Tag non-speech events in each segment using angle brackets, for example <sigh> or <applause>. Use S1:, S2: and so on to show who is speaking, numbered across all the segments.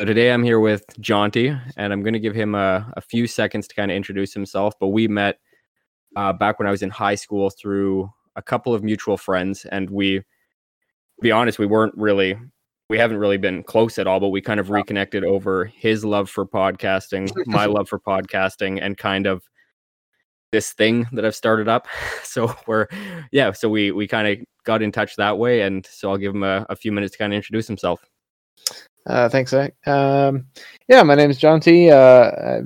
S1: So today I'm here with Jonty, and I'm going to give him a, a few seconds to kind of introduce himself. But we met uh, back when I was in high school through a couple of mutual friends, and we, to be honest, we weren't really, we haven't really been close at all. But we kind of reconnected over his love for podcasting, my <laughs> love for podcasting, and kind of this thing that I've started up. <laughs> So we're, yeah, so we we kind of got in touch that way, and so I'll give him a, a few minutes to kind of introduce himself.
S2: Uh, thanks, Zach. Um, yeah, my name is Jonty. Uh, I,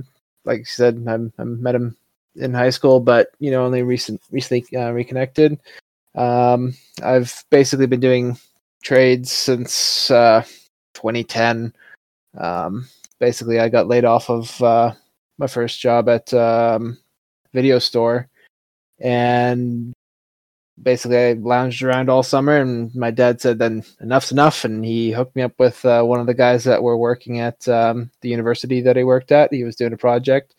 S2: like you said, I'm, I met him in high school, but you know, only recent recently uh, reconnected. Um, I've basically been doing trades since uh, 2010. Um, basically, I got laid off of uh, my first job at um, video store, and basically I lounged around all summer, and my dad said, "Then enough's enough," and he hooked me up with uh, one of the guys that were working at um, the university that I worked at. He was doing a project,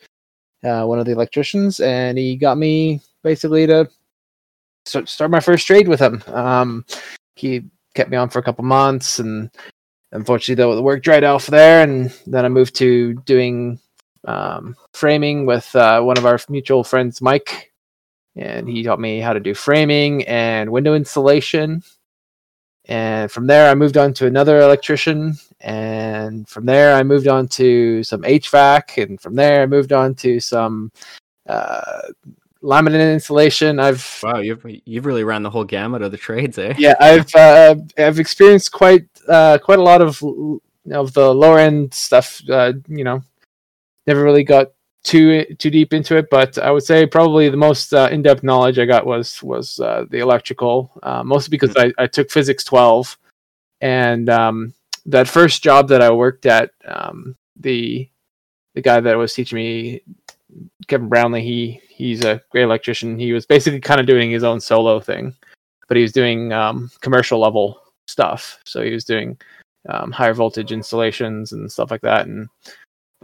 S2: uh, one of the electricians, and he got me basically to start my first trade with him. Um, he kept me on for a couple months, and unfortunately, though, the work dried off there, and then I moved to doing um, framing with uh, one of our mutual friends, Mike and he taught me how to do framing and window installation. And from there, I moved on to another electrician. And from there, I moved on to some HVAC. And from there, I moved on to some uh, laminate installation. I've
S1: wow, you've you've really ran the whole gamut of the trades, eh?
S2: Yeah, I've uh, I've experienced quite uh, quite a lot of of the lower end stuff. Uh, you know, never really got too too deep into it, but I would say probably the most uh, in depth knowledge I got was was uh, the electrical, uh, mostly because mm-hmm. I, I took physics twelve, and um, that first job that I worked at, um, the the guy that was teaching me, Kevin Brownlee, he he's a great electrician. He was basically kind of doing his own solo thing, but he was doing um, commercial level stuff. So he was doing um, higher voltage installations and stuff like that, and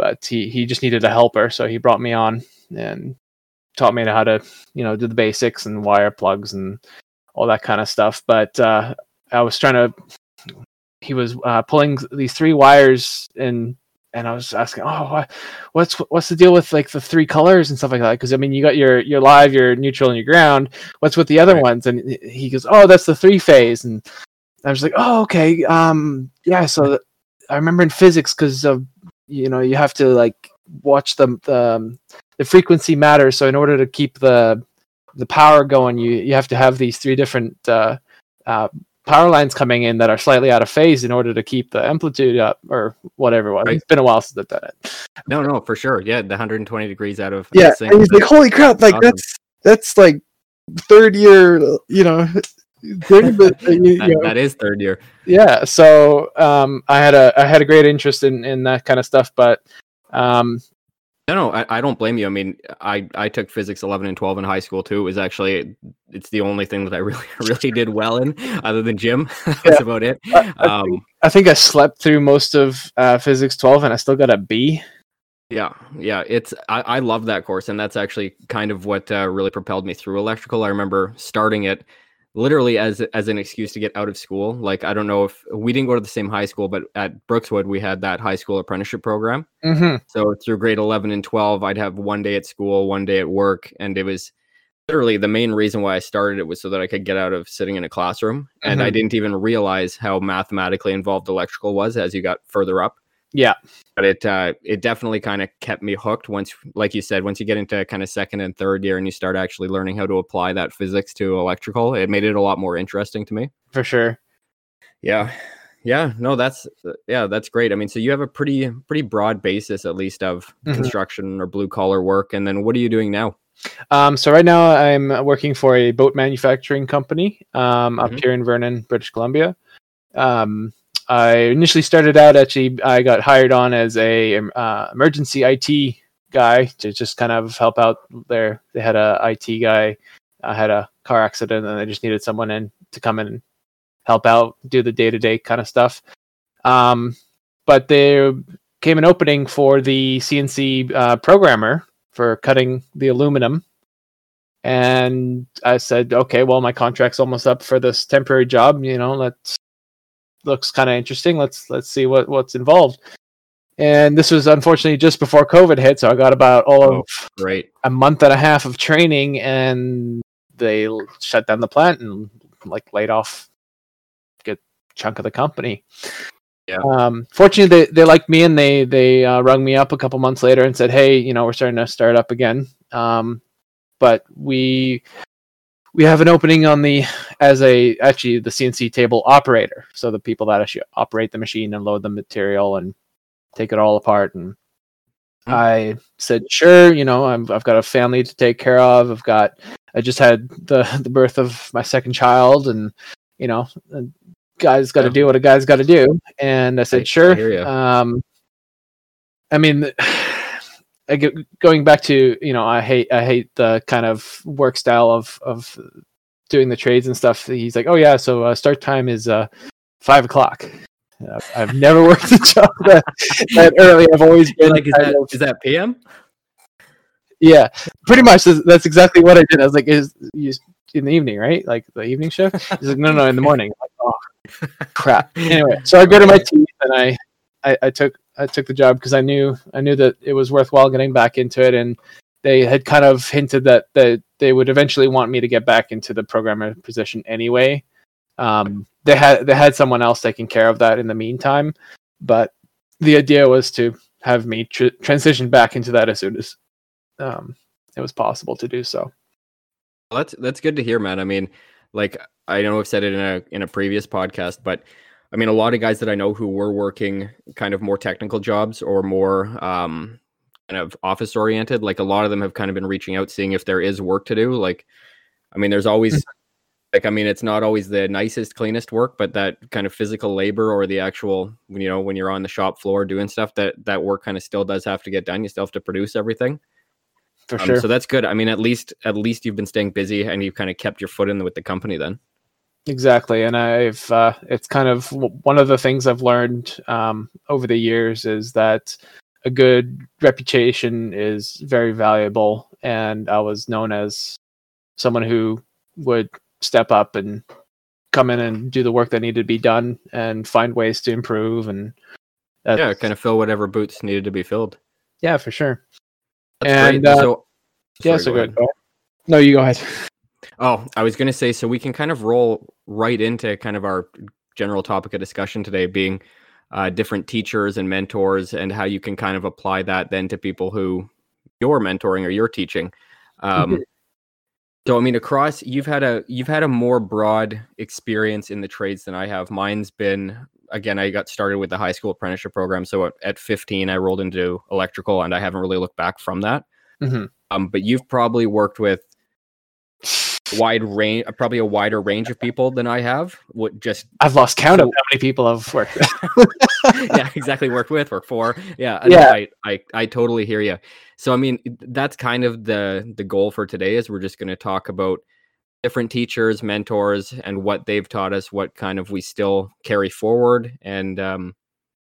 S2: but he he just needed a helper, so he brought me on and taught me how to you know do the basics and wire plugs and all that kind of stuff. But uh, I was trying to. He was uh, pulling these three wires and and I was asking, oh, what's what's the deal with like the three colors and stuff like that? Because I mean, you got your your live, your neutral, and your ground. What's with the other right. ones? And he goes, oh, that's the three phase. And I was like, oh, okay, um, yeah. So I remember in physics because of you know you have to like watch the the, um, the frequency matters. So in order to keep the the power going, you you have to have these three different uh, uh, power lines coming in that are slightly out of phase in order to keep the amplitude up or whatever. Right. It's been a while since I've done it.
S1: No, no, for sure. Yeah, the 120 degrees out of
S2: yeah. And he's like, holy crap! Like awesome. that's that's like third year. You know,
S1: third, but, you, <laughs> you know. that is third year
S2: yeah so um, i had a i had a great interest in in that kind of stuff but um,
S1: no no I, I don't blame you i mean i i took physics 11 and 12 in high school too it was actually it's the only thing that i <laughs> really really did well in other than gym <laughs> that's yeah. about it
S2: I, I, um, think, I, think, I slept through most of uh, physics 12 and i still got a b
S1: yeah, yeah, it's I, I love that course, and that's actually kind of what uh, really propelled me through electrical. I remember starting it literally as as an excuse to get out of school. Like I don't know if we didn't go to the same high school, but at Brookswood we had that high school apprenticeship program. Mm-hmm. So through grade eleven and twelve, I'd have one day at school, one day at work, and it was literally the main reason why I started it was so that I could get out of sitting in a classroom. And mm-hmm. I didn't even realize how mathematically involved electrical was as you got further up.
S2: Yeah.
S1: But it uh, it definitely kind of kept me hooked once like you said, once you get into kind of second and third year and you start actually learning how to apply that physics to electrical, it made it a lot more interesting to me.
S2: For sure.
S1: Yeah. Yeah, no, that's yeah, that's great. I mean, so you have a pretty pretty broad basis at least of mm-hmm. construction or blue collar work and then what are you doing now?
S2: Um, so right now I'm working for a boat manufacturing company um, up mm-hmm. here in Vernon, British Columbia. Um, I initially started out actually. I got hired on as a uh, emergency IT guy to just kind of help out there. They had a IT guy uh, had a car accident and they just needed someone in to come in and help out, do the day to day kind of stuff. Um, but there came an opening for the CNC uh, programmer for cutting the aluminum. And I said, okay, well, my contract's almost up for this temporary job. You know, let's looks kind of interesting. Let's let's see what what's involved. And this was unfortunately just before COVID hit, so I got about all oh, of
S1: great
S2: a month and a half of training, and they shut down the plant and like laid off a good chunk of the company.
S1: Yeah.
S2: Um, fortunately, they, they liked me and they they uh, rung me up a couple months later and said, "Hey, you know, we're starting to start up again, um, but we we have an opening on the as a actually the CNC table operator, so the people that actually operate the machine and load the material and take it all apart and Mm-hmm. I said, sure, you know, I'm, I've got a family to take care of. I've got, I just had the, the birth of my second child and, you know, guy's got to yeah. do what a guy's got to do. And I said, I, sure. I um, I mean, I going back to, you know, I hate, I hate the kind of work style of, of doing the trades and stuff. He's like, oh yeah, so uh, start time is uh, five o'clock. I've never <laughs> worked a job that, that early. I've always been
S1: like, is that, of, is that PM?
S2: Yeah, pretty much. That's exactly what I did. I was like, is you in the evening, right? Like the evening shift. He's like, no, no, in the morning. Like, oh, crap. Anyway, so I go to my teeth and I, I, I took, I took the job because I knew, I knew that it was worthwhile getting back into it, and they had kind of hinted that that they would eventually want me to get back into the programmer position anyway. Um, they had they had someone else taking care of that in the meantime, but the idea was to have me tr- transition back into that as soon as um, it was possible to do so.
S1: Well, that's that's good to hear, man. I mean, like I know I've said it in a in a previous podcast, but I mean, a lot of guys that I know who were working kind of more technical jobs or more um, kind of office oriented, like a lot of them have kind of been reaching out, seeing if there is work to do. Like, I mean, there's always mm. like i mean it's not always the nicest cleanest work but that kind of physical labor or the actual you know when you're on the shop floor doing stuff that that work kind of still does have to get done. You still have to produce everything.
S2: For um, sure.
S1: so that's good. I mean at least at least you've been staying busy and you've kind of kept your foot in with the company then
S2: exactly and i've uh, it's kind of one of the things i've learned um, over the years is that a good reputation is very valuable and i was known as someone who would step up and come in and do the work that needed to be done and find ways to improve and
S1: yeah, kind of fill whatever boots needed to be filled.
S2: Yeah, for sure.
S1: That's and uh, so,
S2: yeah, so go good. Go no, you go ahead.
S1: Oh, I was going to say, so we can kind of roll right into kind of our general topic of discussion today, being uh, different teachers and mentors, and how you can kind of apply that then to people who you're mentoring or you're teaching. Um, mm-hmm. So I mean, across you've had a you've had a more broad experience in the trades than I have. Mine's been again. I got started with the high school apprenticeship program, so at, at 15 I rolled into electrical, and I haven't really looked back from that.
S2: Mm-hmm.
S1: Um, but you've probably worked with wide range, probably a wider range of people than I have. Would just
S2: I've lost count so, of how many people I've worked with. <laughs>
S1: yeah, exactly. Worked with, worked for. Yeah,
S2: yeah.
S1: I, I, I totally hear you. So I mean, that's kind of the the goal for today. Is we're just going to talk about different teachers, mentors, and what they've taught us. What kind of we still carry forward, and um,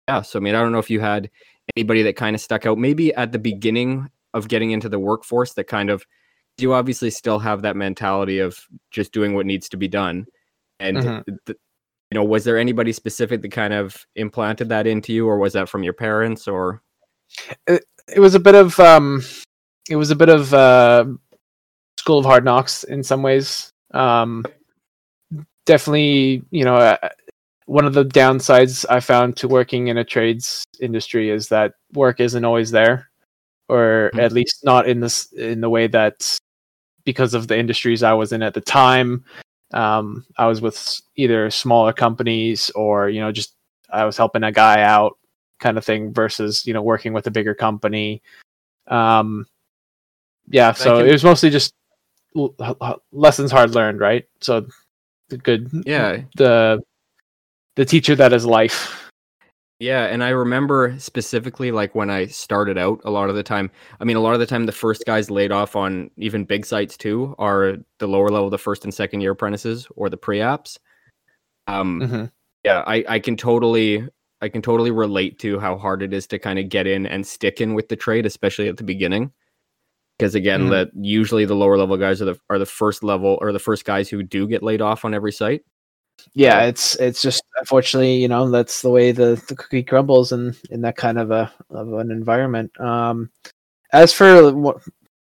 S1: yeah. So I mean, I don't know if you had anybody that kind of stuck out, maybe at the beginning of getting into the workforce that kind of you obviously still have that mentality of just doing what needs to be done and mm-hmm. th- you know was there anybody specific that kind of implanted that into you or was that from your parents or
S2: it, it was a bit of um it was a bit of uh school of hard knocks in some ways um definitely you know uh, one of the downsides i found to working in a trades industry is that work isn't always there or mm-hmm. at least not in this in the way that because of the industries I was in at the time. Um, I was with either smaller companies or you know just I was helping a guy out kind of thing versus you know working with a bigger company. Um, yeah, so can... it was mostly just l- lessons hard learned, right? So the good,
S1: yeah,
S2: the the teacher that is life
S1: Yeah, and I remember specifically like when I started out a lot of the time. I mean, a lot of the time the first guys laid off on even big sites too are the lower level, the first and second year apprentices or the pre-apps. Um
S2: Mm-hmm.
S1: yeah, I I can totally I can totally relate to how hard it is to kind of get in and stick in with the trade, especially at the beginning. Because again,
S2: Mhm.
S1: that usually the lower level guys are the are the first level or the first guys who do get laid off on every site.
S2: Yeah, it's it's just unfortunately, you know, that's the way the, the cookie crumbles in in that kind of a of an environment. Um, as for what,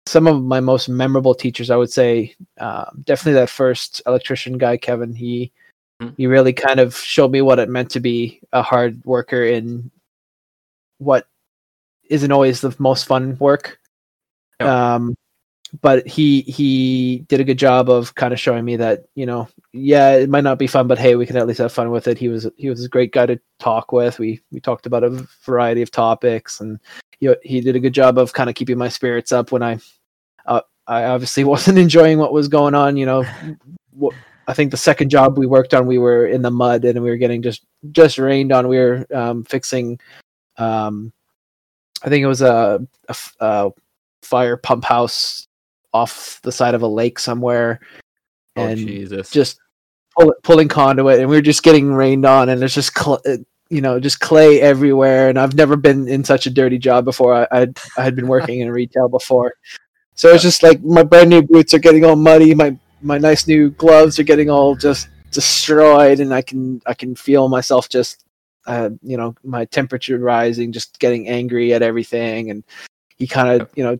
S2: some of my most memorable teachers, I would say uh, definitely that first electrician guy, Kevin. He
S1: Mm.
S2: he really kind of showed me what it meant to be a hard worker in what isn't always the most fun work.
S1: Yep.
S2: Um, but he he did a good job of kind of showing me that you know yeah it might not be fun but hey we can at least have fun with it. He was he was a great guy to talk with. We we talked about a variety of topics and he, he did a good job of kind of keeping my spirits up when i uh, i obviously <laughs> wasn't enjoying what was going on you know. I think the second job we worked on we were in the mud and we were getting just just rained on. We were um, fixing um i think it was a a fire pump house off the side of a lake somewhere
S1: Oh
S2: and
S1: Jesus.
S2: just pull, pulling conduit and we were just getting rained on and there's just cl- uh, you know just clay everywhere and i've never been in such a dirty job before. I I'd, i had been <laughs> working in retail before. So it's just like my brand new boots are getting all muddy my my nice new gloves are getting all just destroyed and i can i can feel myself just uh, you know my temperature rising just getting angry at everything and he kind of you know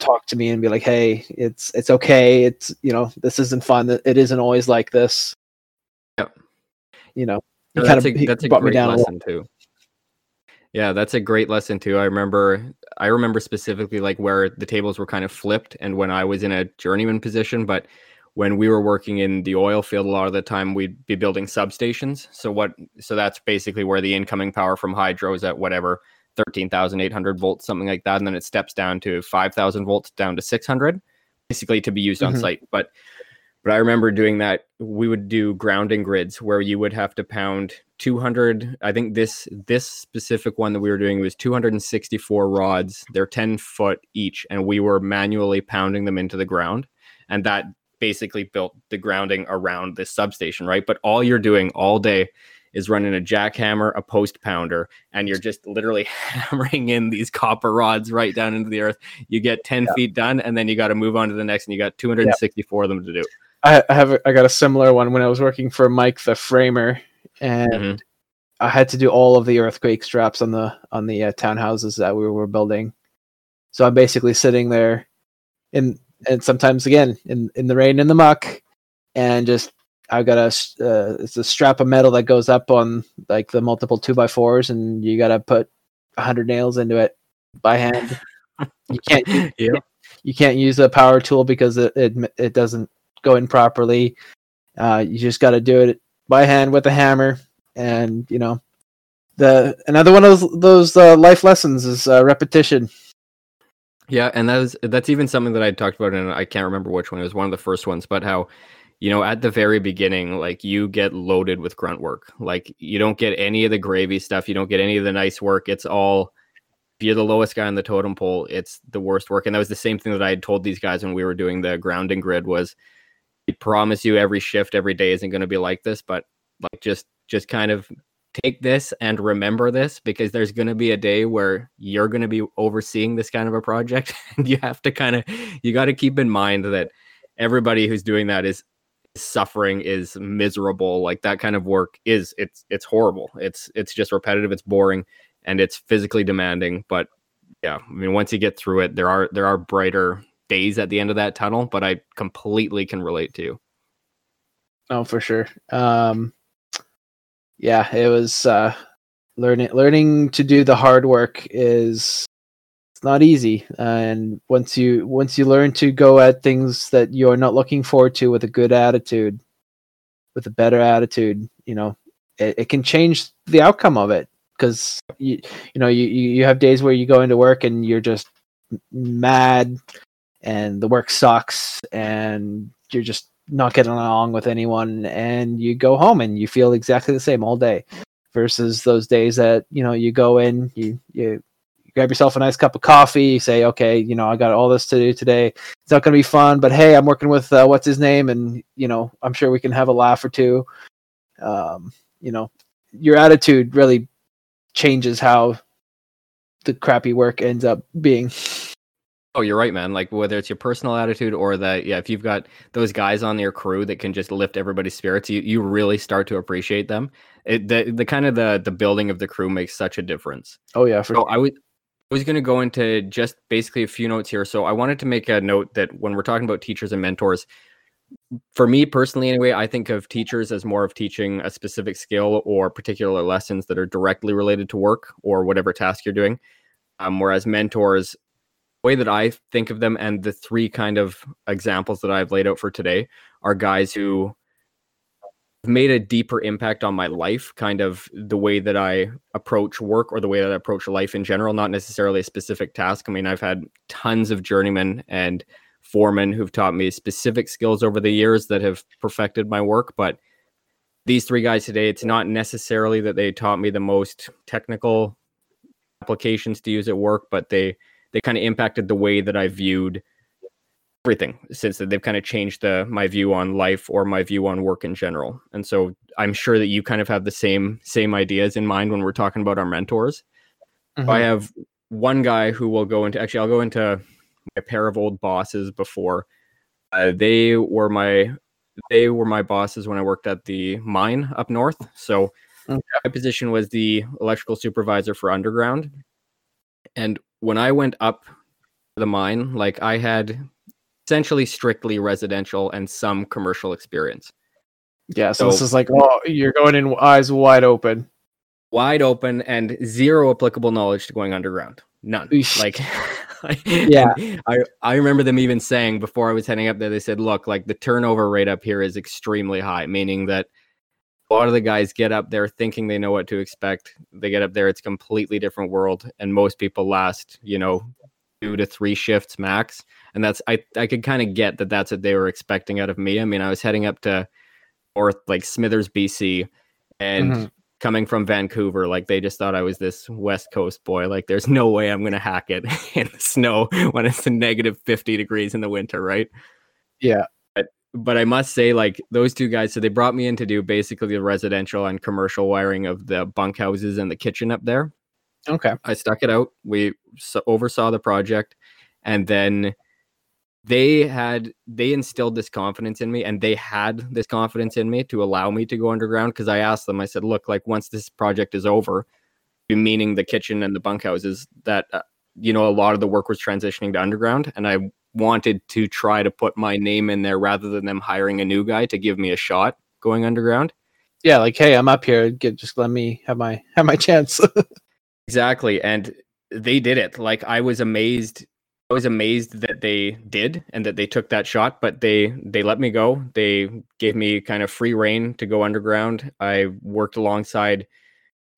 S2: talk to me and be like hey it's it's okay it's you know this isn't fun it isn't always like this
S1: Yep.
S2: you know
S1: No,
S2: kind of
S1: a, that's a great lesson too. Yeah, that's a great lesson too. I remember I remember specifically like where the tables were kind of flipped and when I was in a journeyman position, but when we were working in the oil field a lot of the time we'd be building substations. So what so that's basically where the incoming power from hydro is at whatever 13,800 volts something like that and then it steps down to 5,000 volts down to 600 basically to be used on
S2: Mhm.
S1: site. But but I remember doing that. We would do grounding grids where you would have to pound 200. I think this this specific one that we were doing was 264 rods. They're 10 foot each, and we were manually pounding them into the ground, and that basically built the grounding around this substation, right? But all you're doing all day is running a jackhammer, a post pounder, and you're just literally <laughs> hammering in these copper rods right down into the earth. You get 10 feet done, and then you got to move on to the next, and you got 264 of them to do.
S2: I, I have a, I got a similar one when I was working for Mike the framer, and
S1: Mhm.
S2: I had to do all of the earthquake straps on the on the uh, townhouses that we were building. So I'm basically sitting there, in and sometimes again in in the rain and the muck, and just I've got a uh, it's a strap of metal that goes up on like the multiple two by fours, and you got to put hundred nails into it by hand. You can't use <laughs>
S1: yeah.
S2: you can't use a power tool because it it, it doesn't go in properly. Uh, you just got to do it by hand with a hammer, and you know, the another one of those, those uh, life lessons is uh, repetition.
S1: Yeah, and that was that's even something that I talked about, and I can't remember which one. It was one of the first ones, but how, you know, at the very beginning, like you get loaded with grunt work. Like you don't get any of the gravy stuff. You don't get any of the nice work. It's all if you're the lowest guy on the totem pole, it's the worst work. And that was the same thing that I had told these guys when we were doing the grounding grid was we promise you every shift, every day isn't going to be like this, but like just just kind of take this and remember this because there's going to be a day where you're going to be overseeing this kind of a project <laughs> and you have to kind of you got to keep in mind that everybody who's doing that is suffering is miserable like that kind of work is it's it's horrible it's it's just repetitive it's boring and it's physically demanding but yeah i mean once you get through it there are there are brighter days at the end of that tunnel but i completely can relate to you
S2: Oh, for sure. Um, yeah, it was uh, learning learning to do the hard work is it's not easy, and once you once you learn to go at things that you're not looking forward to with a good attitude, with a better attitude, you know, it, it can change the outcome of it. Because you you know you you have days where you go into work and you're just mad, and the work sucks, and you're just not getting along with anyone and you go home and you feel exactly the same all day versus those days that you know you go in, you you grab yourself a nice cup of coffee, you say, okay, you know, I got all this to do today. It's not going to be fun, but hey, I'm working with uh, what's his name, and you know, I'm sure we can have a laugh or two. Um, you know, your attitude really changes how the crappy work ends up being.
S1: Oh, you're right, man. Like whether it's your personal attitude or that, yeah, if you've got those guys on your crew that can just lift everybody's spirits, you you really start to appreciate them. It the the kind of the the building of the crew makes such a difference.
S2: Oh yeah, for
S1: so I would I was going to go into just basically a few notes here. So I wanted to make a note that when we're talking about teachers and mentors, for me personally, anyway, I think of teachers as more of teaching a specific skill or particular lessons that are directly related to work or whatever task you're doing. Um, whereas mentors, the way that I think of them and the three kind of examples that I've laid out for today are guys who made a deeper impact on my life, kind of the way that I approach work or the way that I approach life in general, not necessarily a specific task. I mean, I've had tons of journeymen and foremen who've taught me specific skills over the years that have perfected my work, but these three guys today, it's not necessarily that they taught me the most technical applications to use at work, but they they kind of impacted the way that I viewed everything since that they've kind of changed the my view on life or my view on work in general. And so I'm sure that you kind of have the same same ideas in mind when we're talking about our mentors. Mm-hmm. I have one guy who will go into actually I'll go into my pair of old bosses before. Uh, they were my they were my bosses when I worked at the mine up north. So okay. my position was the electrical supervisor for underground. And when I went up the mine, like I had essentially strictly residential and some commercial experience.
S2: Yeah, so, so this is like, oh, you're going in eyes wide open,
S1: wide open, and zero applicable knowledge to going underground. None. like, <laughs>
S2: yeah,
S1: I I remember them even saying before I was heading up there, they said, look, like the turnover rate up here is extremely high, meaning that a lot of the guys get up there thinking they know what to expect. They get up there, it's a completely different world, and most people last, you know, two to three shifts max and that's i i could kind of get that that's what they were expecting out of me i mean i was heading up to north like smithers bc and mm-hmm. coming from vancouver like they just thought i was this west coast boy like there's no way i'm gonna hack it <laughs> in the snow when it's a negative 50 degrees in the winter right
S2: yeah
S1: but, but i must say like those two guys so they brought me in to do basically the residential and commercial wiring of the bunkhouses and the kitchen up there
S2: Okay.
S1: I stuck it out. We oversaw the project, and then they had they instilled this confidence in me, and they had this confidence in me to allow me to go underground. Because I asked them, I said, "Look, like once this project is over, meaning the kitchen and the bunkhouses, that uh, you know a lot of the work was transitioning to underground, and I wanted to try to put my name in there rather than them hiring a new guy to give me a shot going underground."
S2: Yeah, like hey, I'm up here. Get just let me have my have my chance. <laughs>
S1: Exactly. And they did it. Like I was amazed. I was amazed that they did and that they took that shot, but they they let me go. They gave me kind of free reign to go underground. I worked alongside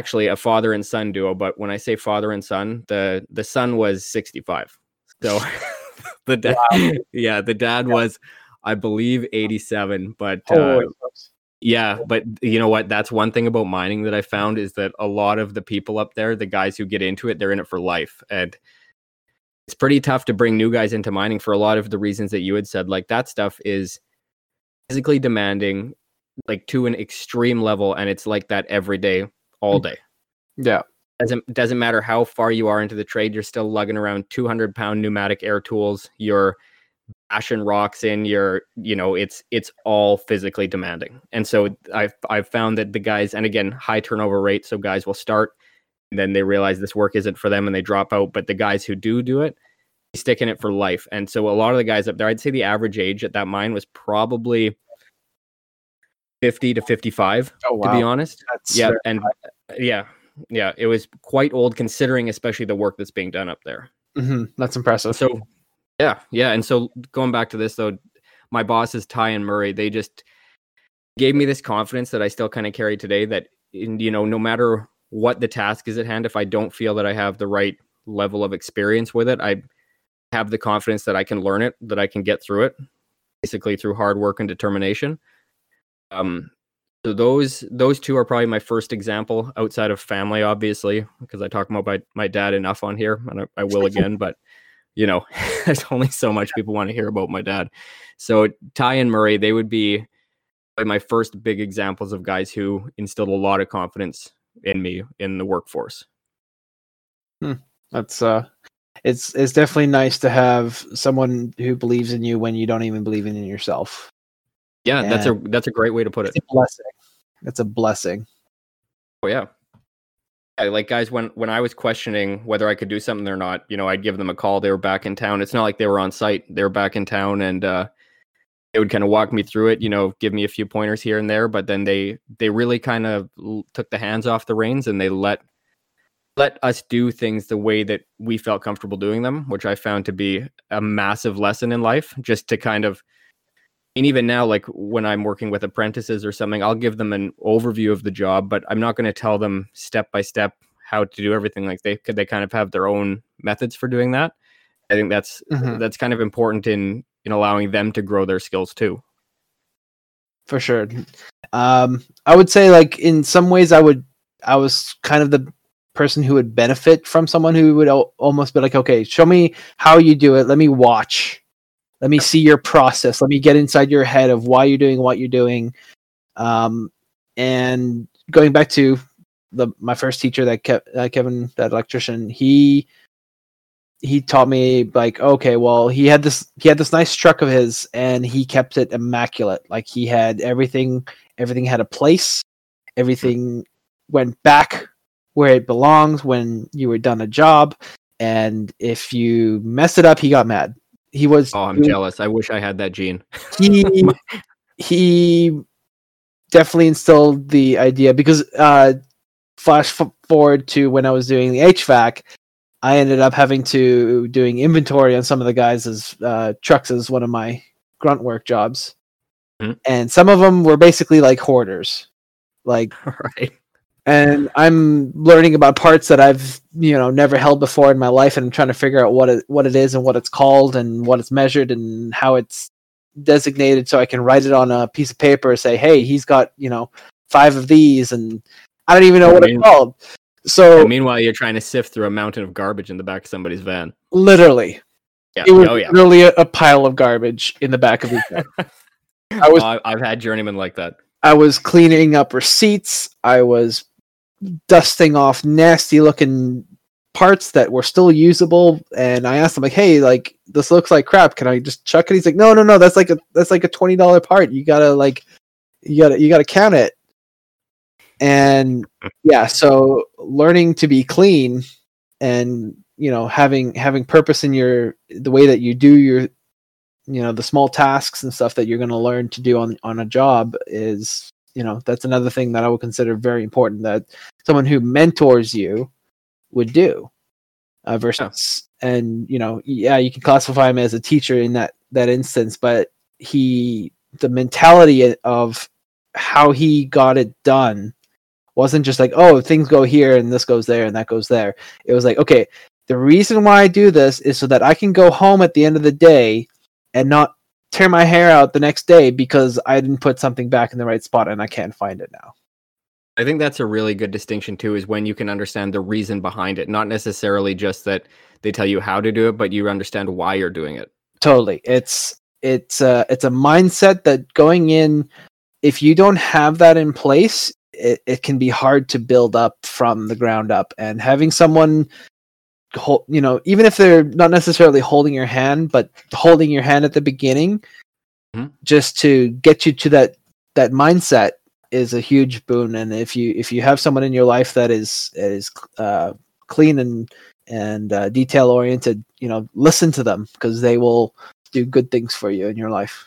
S1: actually a father and son duo, but when I say father and son, the the son was 65. So <laughs> <laughs> the dad wow. yeah, the dad yeah. was I believe 87, but uh, yeah, but you know what? That's one thing about mining that I found is that a lot of the people up there, the guys who get into it, they're in it for life. And it's pretty tough to bring new guys into mining for a lot of the reasons that you had said. Like that stuff is physically demanding, like to an extreme level, and it's like that every day, all mm. day.
S2: Yeah.
S1: Doesn't doesn't matter how far you are into the trade, you're still lugging around 200 pound pneumatic air tools. You're bashing rocks in your you know it's it's all physically demanding and so i've i've found that the guys and again high turnover rate so guys will start then they realize this work isn't for them and they drop out but the guys who do do it stick in it for life and so a lot of the guys up there i'd say the average age at that mine was probably 50 to 55 oh, wow. to be honest that's yeah and high. yeah yeah it was quite old considering especially the work that's being done up there
S2: mm-hmm. that's impressive
S1: so yeah, yeah. And so going back to this though, my bosses Ty and Murray, they just gave me this confidence that I still kind of carry today. That in, you know, no matter what the task is at hand, if I don't feel that I have the right level of experience with it, I have the confidence that I can learn it, that I can get through it, basically through hard work and determination. Um, So those those two are probably my first example outside of family, obviously, because I talk about my, my dad enough on here, and I, I will again. but you know, <laughs> there's only so much people want to hear about my dad. So Ty and Murray, they would be my first big examples of guys who instilled a lot of confidence in me in the workforce.
S2: Hmm. That's uh it's it's definitely nice to have someone who believes in you when you don't even believe in yourself.
S1: Yeah, and that's a that's a great way to put it.
S2: It's a blessing. It's a blessing.
S1: Oh yeah. yeah. Like guys, when when I was questioning whether I could do something or not, you know, I'd give them a call. They were back in town. It's not like they were on site. They were back in town, and uh, they would kind of walk me through it. You know, give me a few pointers here and there. But then they they really kind of took the hands off the reins and they let let us do things the way that we felt comfortable doing them, which I found to be a massive lesson in life. Just to kind of, and even now, like when I'm working with apprentices or something, I'll give them an overview of the job, but I'm not going to tell them step by step how to do everything. Like they could, they kind of have their own methods for doing that. I think that's mm-hmm. that's kind of important in in allowing them to grow their skills too.
S2: For sure. Um, I would say like in some ways I would I was kind of the person who would benefit from someone who would almost be like, okay, show me how you do it. Let me watch. Let me see your process. Let me get inside your head of why you're doing what you're doing. Um, and going back to the my first teacher that kept uh, Kevin, that electrician, he he taught me like, okay, well, he had this he had this nice truck of his, and he kept it immaculate. Like he had everything, everything had a place. Everything went back where it belongs when you were done a job. And if you mess it up, he got mad. He was.
S1: Oh, I'm he, jealous. I wish I had that gene. <laughs>
S2: he he definitely instilled the idea because uh, flash forward to when I was doing the HVAC, I ended up having to doing inventory on some of the guys' uh, trucks as one of my grunt work jobs, mm-hmm. and some of them were basically like hoarders, like <laughs> right and I'm learning about parts that I've you know never held before in my life, and I'm trying to figure out what it what it is and what it's called and what it's measured and how it's designated, so I can write it on a piece of paper. And say, hey, he's got you know five of these, and I don't even know what it's called. So
S1: and meanwhile, you're trying to sift through a mountain of garbage in the back of somebody's van.
S2: Literally, yeah. it was oh, yeah. literally a, a, pile of garbage in the back of his van. <laughs>
S1: I was. Oh, I've had journeymen like that.
S2: I was cleaning up receipts. I was dusting off nasty looking parts that were still usable and i asked him like hey like this looks like crap can i just chuck it he's like no no no that's like a that's like a $20 part you gotta like you gotta you gotta count it and yeah so learning to be clean and you know having having purpose in your the way that you do your you know the small tasks and stuff that you're going to learn to do on on a job is you know that's another thing that i would consider very important that someone who mentors you would do uh, versus yeah. and you know yeah you can classify him as a teacher in that that instance but he the mentality of how he got it done wasn't just like oh things go here and this goes there and that goes there it was like okay the reason why i do this is so that i can go home at the end of the day and not tear my hair out the next day because I didn't put something back in the right spot and I can't find it now.
S1: I think that's a really good distinction too is when you can understand the reason behind it, not necessarily just that they tell you how to do it, but you understand why you're doing it.
S2: Totally. It's it's a it's a mindset that going in if you don't have that in place, it, it can be hard to build up from the ground up and having someone hold, you know, even if they're not necessarily holding your hand, but holding your hand at the beginning, mm-hmm. just to get you to that that mindset is a huge boon. And if you if you have someone in your life that is is uh, clean and and uh, detail oriented, you know, listen to them because they will do good things for you in your life.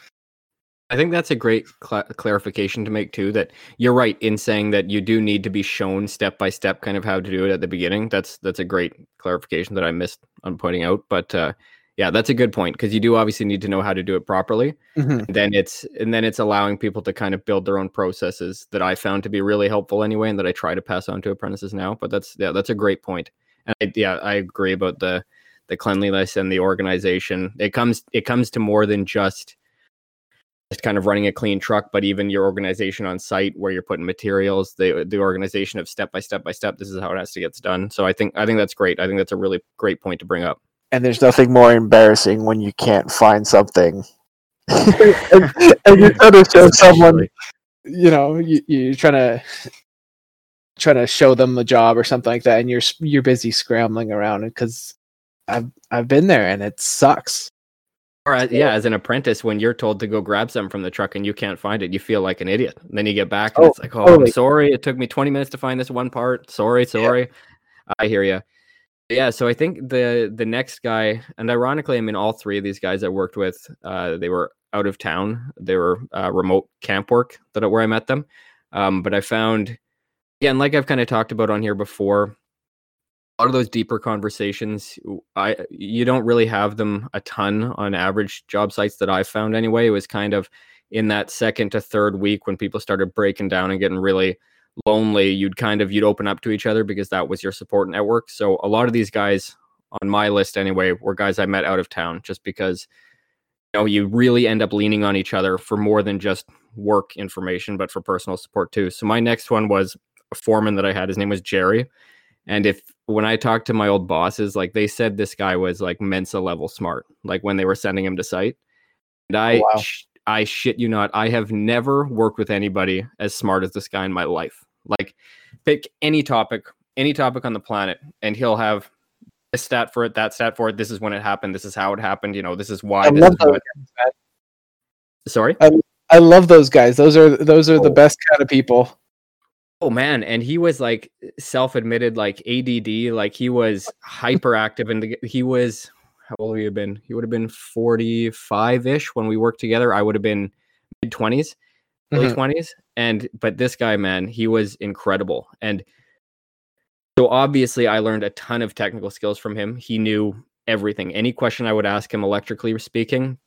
S1: I think that's a great cl- clarification to make too. That you're right in saying that you do need to be shown step by step, kind of how to do it at the beginning. That's that's a great clarification that I missed on pointing out. But uh, yeah, that's a good point because you do obviously need to know how to do it properly. Mm-hmm. then it's and then it's allowing people to kind of build their own processes that I found to be really helpful anyway, and that I try to pass on to apprentices now. But that's yeah, that's a great point. And I, yeah, I agree about the the cleanliness and the organization. It comes it comes to more than just just kind of running a clean truck, but even your organization on site where you're putting materials, the the organization of step by step by step, this is how it has to get done. So I think I think that's great. I think that's a really great point to bring up.
S3: And there's nothing more embarrassing when you can't find something. <laughs> and, and you're trying to show someone,
S2: you know, you, you're trying to trying to show them a job or something like that, and you're you're busy scrambling around because I've I've been there and it sucks.
S1: Or as, yeah, as an apprentice, when you're told to go grab something from the truck and you can't find it, you feel like an idiot. And then you get back and
S2: Oh,
S1: it's like, oh,
S2: totally.
S1: I'm sorry, it took me 20 minutes to find this one part. Sorry, sorry. I hear you. Yeah, so I think the the next guy, and ironically, I mean, all three of these guys I worked with, uh, they were out of town. They were uh, remote camp work that where I met them. Um, but I found, again, like I've kind of talked about on here before, lot of those deeper conversations i you don't really have them a ton on average job sites that i found anyway. It was kind of in that second to third week when people started breaking down and getting really lonely you'd kind of you'd open up to each other because that was your support network. So a lot of these guys on my list anyway were guys i met out of town just because you know you really end up leaning on each other for more than just work information but for personal support too. So my next one was a foreman that i had. His name was jerry. And if when I talked to my old bosses, like they said this guy was like Mensa level smart, like when they were sending him to site. And I, oh,
S2: wow.
S1: sh- I shit you not, I have never worked with anybody as smart as this guy in my life. Like, pick any topic, any topic on the planet, and he'll have this stat for it, that stat for it. This is when it happened. This is how it happened. You know, this is why.
S2: I
S1: this
S2: love
S1: is
S2: those.
S1: Sorry.
S2: I love those guys. Those are those are the
S1: Oh.
S2: best kind of people.
S1: Oh man, and he was like self-admitted like ADD, like he was hyperactive and the- he was how old would he have been? He would have been 45-ish when we worked together. I would have been mid 20s, early
S2: Mhm.
S1: 20s. And but this guy, man, he was incredible. And so obviously I learned a ton of technical skills from him. He knew everything. Any question I would ask him electrically speaking,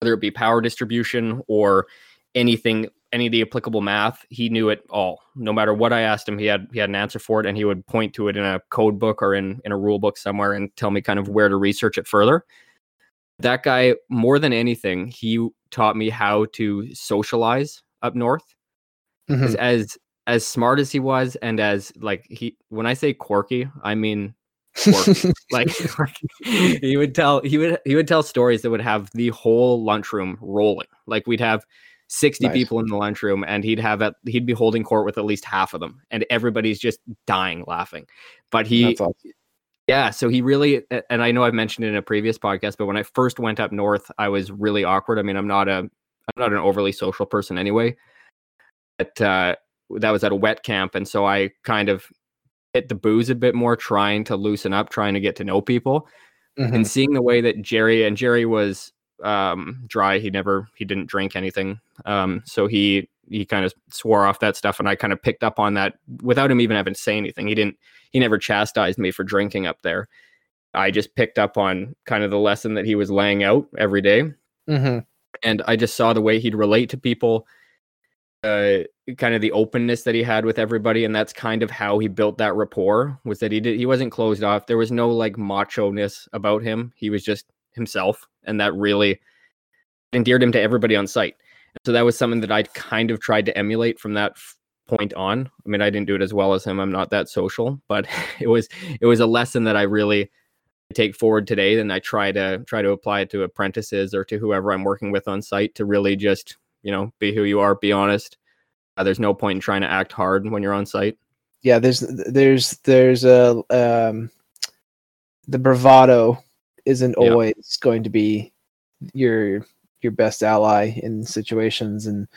S1: whether it be power distribution or anything any of the applicable math he knew it all. No matter what i asked him he had he had an answer for it and he would point to it in a code book or in in a rule book somewhere and tell me kind of where to research it further. That guy more than anything he taught me how to socialize up north.
S2: Mhm.
S1: 'Cause as as smart as he was and as like he when i say quirky i mean <laughs> like he would tell he would he would tell stories that would have the whole lunchroom rolling. Like we'd have 60
S2: Nice.
S1: people in the lunchroom and he'd have at he'd be holding court with at least half of them and everybody's just dying laughing but he
S2: awesome.
S1: yeah so he really and i know i've mentioned it in a previous podcast but when i first went up north i was really awkward i mean i'm not a i'm not an overly social person anyway but uh that was at a wet camp and so i kind of hit the booze a bit more trying to loosen up trying to get to know people
S2: Mhm.
S1: and seeing the way that jerry and jerry was um dry he never he didn't drink anything um so he he kind of swore off that stuff and i kind of picked up on that without him even having to say anything he didn't he never chastised me for drinking up there i just picked up on kind of the lesson that he was laying out every day
S2: Mhm.
S1: and I just saw the way he'd relate to people, uh, kind of the openness that he had with everybody, and that's kind of how he built that rapport. Was that he did he wasn't closed off. There was no like macho ness about him. He was just himself, and that really endeared him to everybody on site. So that was something that I kind of tried to emulate from that f- point on. I mean, I didn't do it as well as him. I'm not that social, <laughs> but it was it was a lesson that I really take forward today and i try to try to apply it to apprentices or to whoever i'm working with on site to really just you know be who you are be honest uh, there's no point in trying to act hard when you're on site
S2: Yeah, there's there's there's a um the bravado isn't
S1: Yeah.
S2: always going to be your your best ally in situations and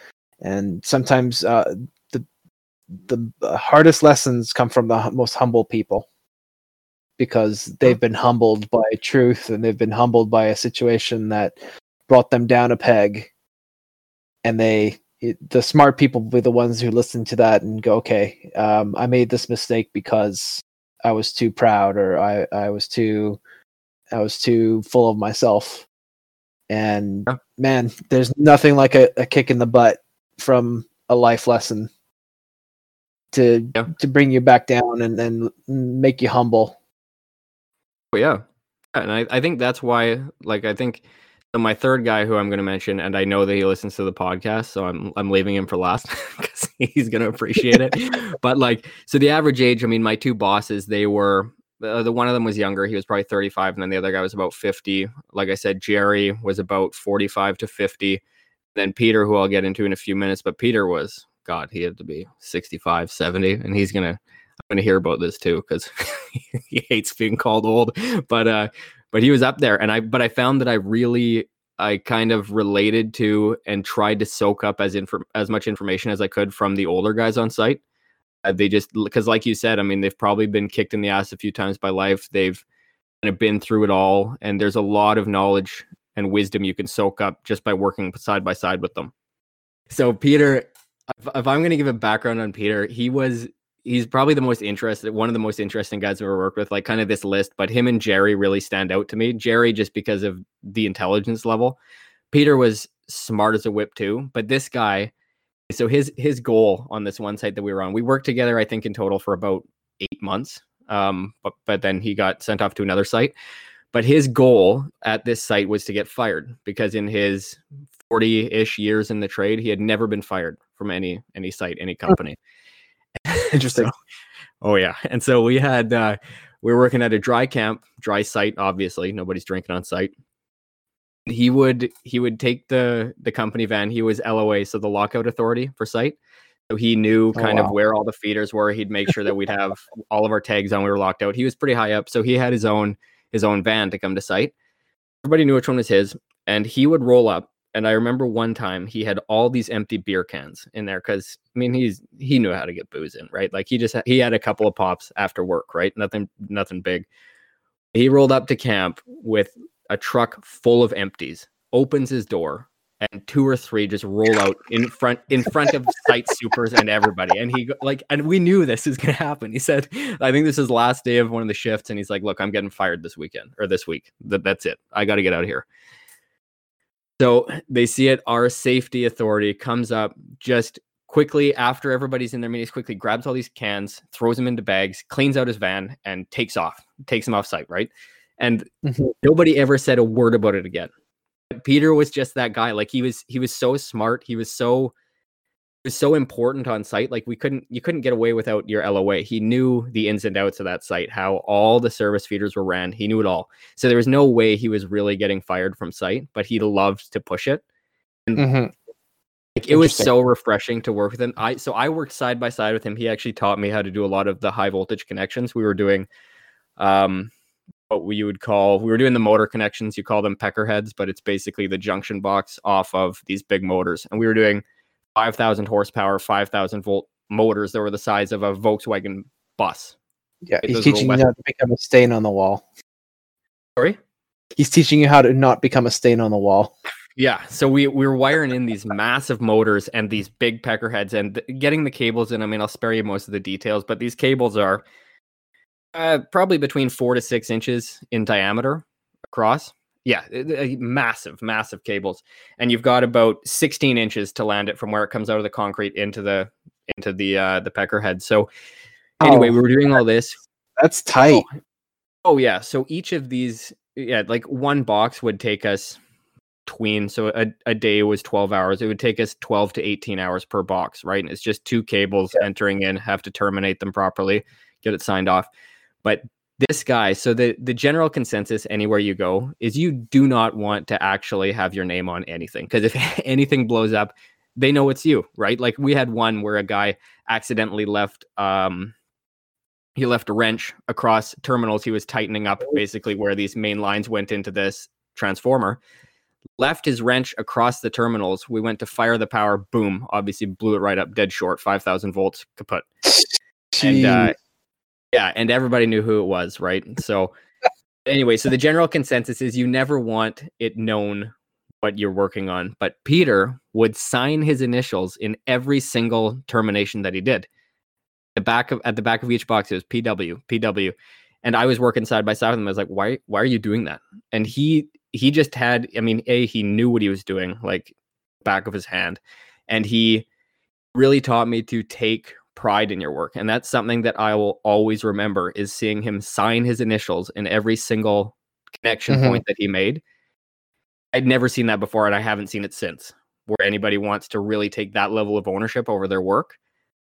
S2: and sometimes uh the the hardest lessons come from the most humble people because they've been humbled by truth and they've been humbled by a situation that brought them down a peg and they it, the smart people will be the ones who listen to that and go okay um, i made this mistake because i was too proud or i i was too i was too full of myself and
S1: Yeah.
S2: man there's nothing like a, a kick in the butt from a life lesson to
S1: Yeah.
S2: to bring you back down and and make you humble
S1: but yeah and I, I think that's why like i think So my third guy who I'm going to mention, and I know that he listens to the podcast, so I'm I'm leaving him for last <laughs> because he's going to appreciate it. <laughs> but like, so the average age, I mean, my two bosses, they were uh, the one of them was younger. He was probably 35, and then the other guy was about 50. Like I said, Jerry was about 45 to 50. Then Peter, who I'll get into in a few minutes, but Peter was God, he had to be 65, 70, and he's gonna I'm gonna hear about this too because <laughs> he hates being called old. But uh, but he was up there, and I but I found that I really I kind of related to and tried to soak up as inf- as much information as I could from the older guys on site. Uh, they just because, like you said, I mean, they've probably been kicked in the ass a few times by life. They've kind of been through it all, and there's a lot of knowledge and wisdom you can soak up just by working side by side with them. So, Peter, if, if I'm going to give a background on Peter, he was he's probably the most interested one of the most interesting guys I've ever worked with like kind of this list but him and jerry really stand out to me jerry just because of the intelligence level peter was smart as a whip too but this guy so his his goal on this one site that we were on we worked together i think in total for about eight months um but but then he got sent off to another site but his goal at this site was to get fired because in his 40-ish years in the trade he had never been fired from any any site any company <laughs>
S3: Interesting.
S1: So, oh yeah, and so we had uh, we were working at a dry camp, dry site. Obviously, nobody's drinking on site. He would he would take the the company van. He was LOA, so the lockout authority for site. So he knew
S3: Oh,
S1: kind
S3: wow.
S1: of where all the feeders were. He'd make sure that we'd have <laughs> all of our tags on. We were locked out. He was pretty high up, so he had his own his own van to come to site. Everybody knew which one was his, and he would roll up. And I remember one time he had all these empty beer cans in there because I mean he's he knew how to get booze in, right? Like he just he had a couple of pops after work, right? Nothing nothing big. He rolled up to camp with a truck full of empties, opens his door, and two or three just roll out in front in front of site supers and everybody. And he like and we knew this was gonna happen. He said, I think this is last day of one of the shifts, and he's like, Look, I'm getting fired this weekend or this week. That that's it. I gotta get out of here. So they see it. Our safety authority comes up just quickly after everybody's in their meetings, quickly grabs all these cans, throws them into bags, cleans out his van, and takes off, takes him off site, right? And
S2: Mhm.
S1: nobody ever said a word about it again. Peter was just that guy. Like he was, he was so smart. He was so was so important on site. Like we couldn't, you couldn't get away without your LOA. He knew the ins and outs of that site, how all the service feeders were ran. He knew it all. So there was no way he was really getting fired from site, but he loved to push it.
S2: And mm-hmm.
S1: Like it was so refreshing to work with him. I so I worked side by side with him. He actually taught me how to do a lot of the high voltage connections. We were doing um what we would call we were doing the motor connections. You call them pecker heads, but it's basically the junction box off of these big motors. And we were doing 5,000 horsepower, 5,000 volt motors that were the size of a Volkswagen bus.
S2: Yeah,
S1: It
S2: he's teaching you how to become a stain on the wall.
S1: Sorry?
S2: He's teaching you how to not become a stain on the wall.
S1: Yeah, so we we were wiring in these massive motors and these big pecker heads and th- getting the cables in. I mean, I'll spare you most of the details, but these cables are uh, probably between four to six inches in diameter across. Yeah, uh, uh, massive, massive cables, and you've got about 16 inches to land it from where it comes out of the concrete into the into the uh, the pecker head. So anyway,
S2: Oh.
S1: we were doing all this.
S2: That's tight.
S1: Oh yeah. So each of these, yeah, like one box would take us tween. So a, a day was 12 hours. It would take us 12 to 18 hours per box, right? And it's just two cables entering in, have to terminate them properly, get it signed off. But this guy, so the the general consensus anywhere you go is you do not want to actually have your name on anything because if <laughs> anything blows up, they know it's you, right? Like we had one where a guy accidentally left um he left a wrench across terminals he was tightening up basically where these main lines went into this transformer left his wrench across the terminals we went to fire the power boom obviously blew it right up dead short 5000 volts kaput and uh,
S2: Jeez.
S1: Yeah and everybody knew who it was right? So anyway so the general consensus is you never want it known what you're working on but peter would sign his initials in every single termination that he did. The back of at the back of each box it was pw pw and i was working side by side with him. I was like why why are you doing that? And he he just had i mean a he knew what he was doing like back of his hand and he really taught me to take pride in your work and that's something that i will always remember is seeing him sign his initials in every single connection
S2: Mhm.
S1: point that he made I'd never seen that before, and I haven't seen it since. Where anybody wants to really take that level of ownership over their work,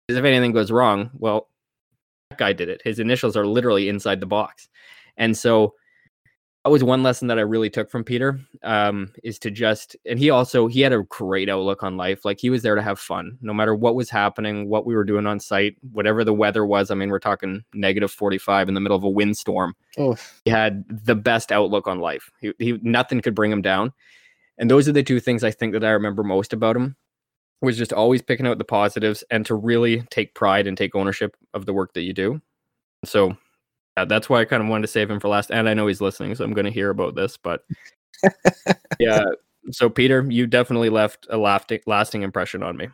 S1: because if anything goes wrong, well, that guy did it. His initials are literally inside the box, and so was one lesson that I really took from Peter. Um, is to just, and he also he had a great outlook on life. Like he was there to have fun, no matter what was happening, what we were doing on site, whatever the weather was. I mean, we're talking negative forty five in the middle of a windstorm
S2: Oh,
S1: he had the best outlook on life. He, he nothing could bring him down. And those are the two things I think that I remember most about him was just always picking out the positives and to really take pride and take ownership of the work that you do. So that's why I kind of wanted to save him for last. And I know he's listening, so I'm going to hear about this. But <laughs> yeah, so Peter, you definitely left a lasting, lasting impression on me.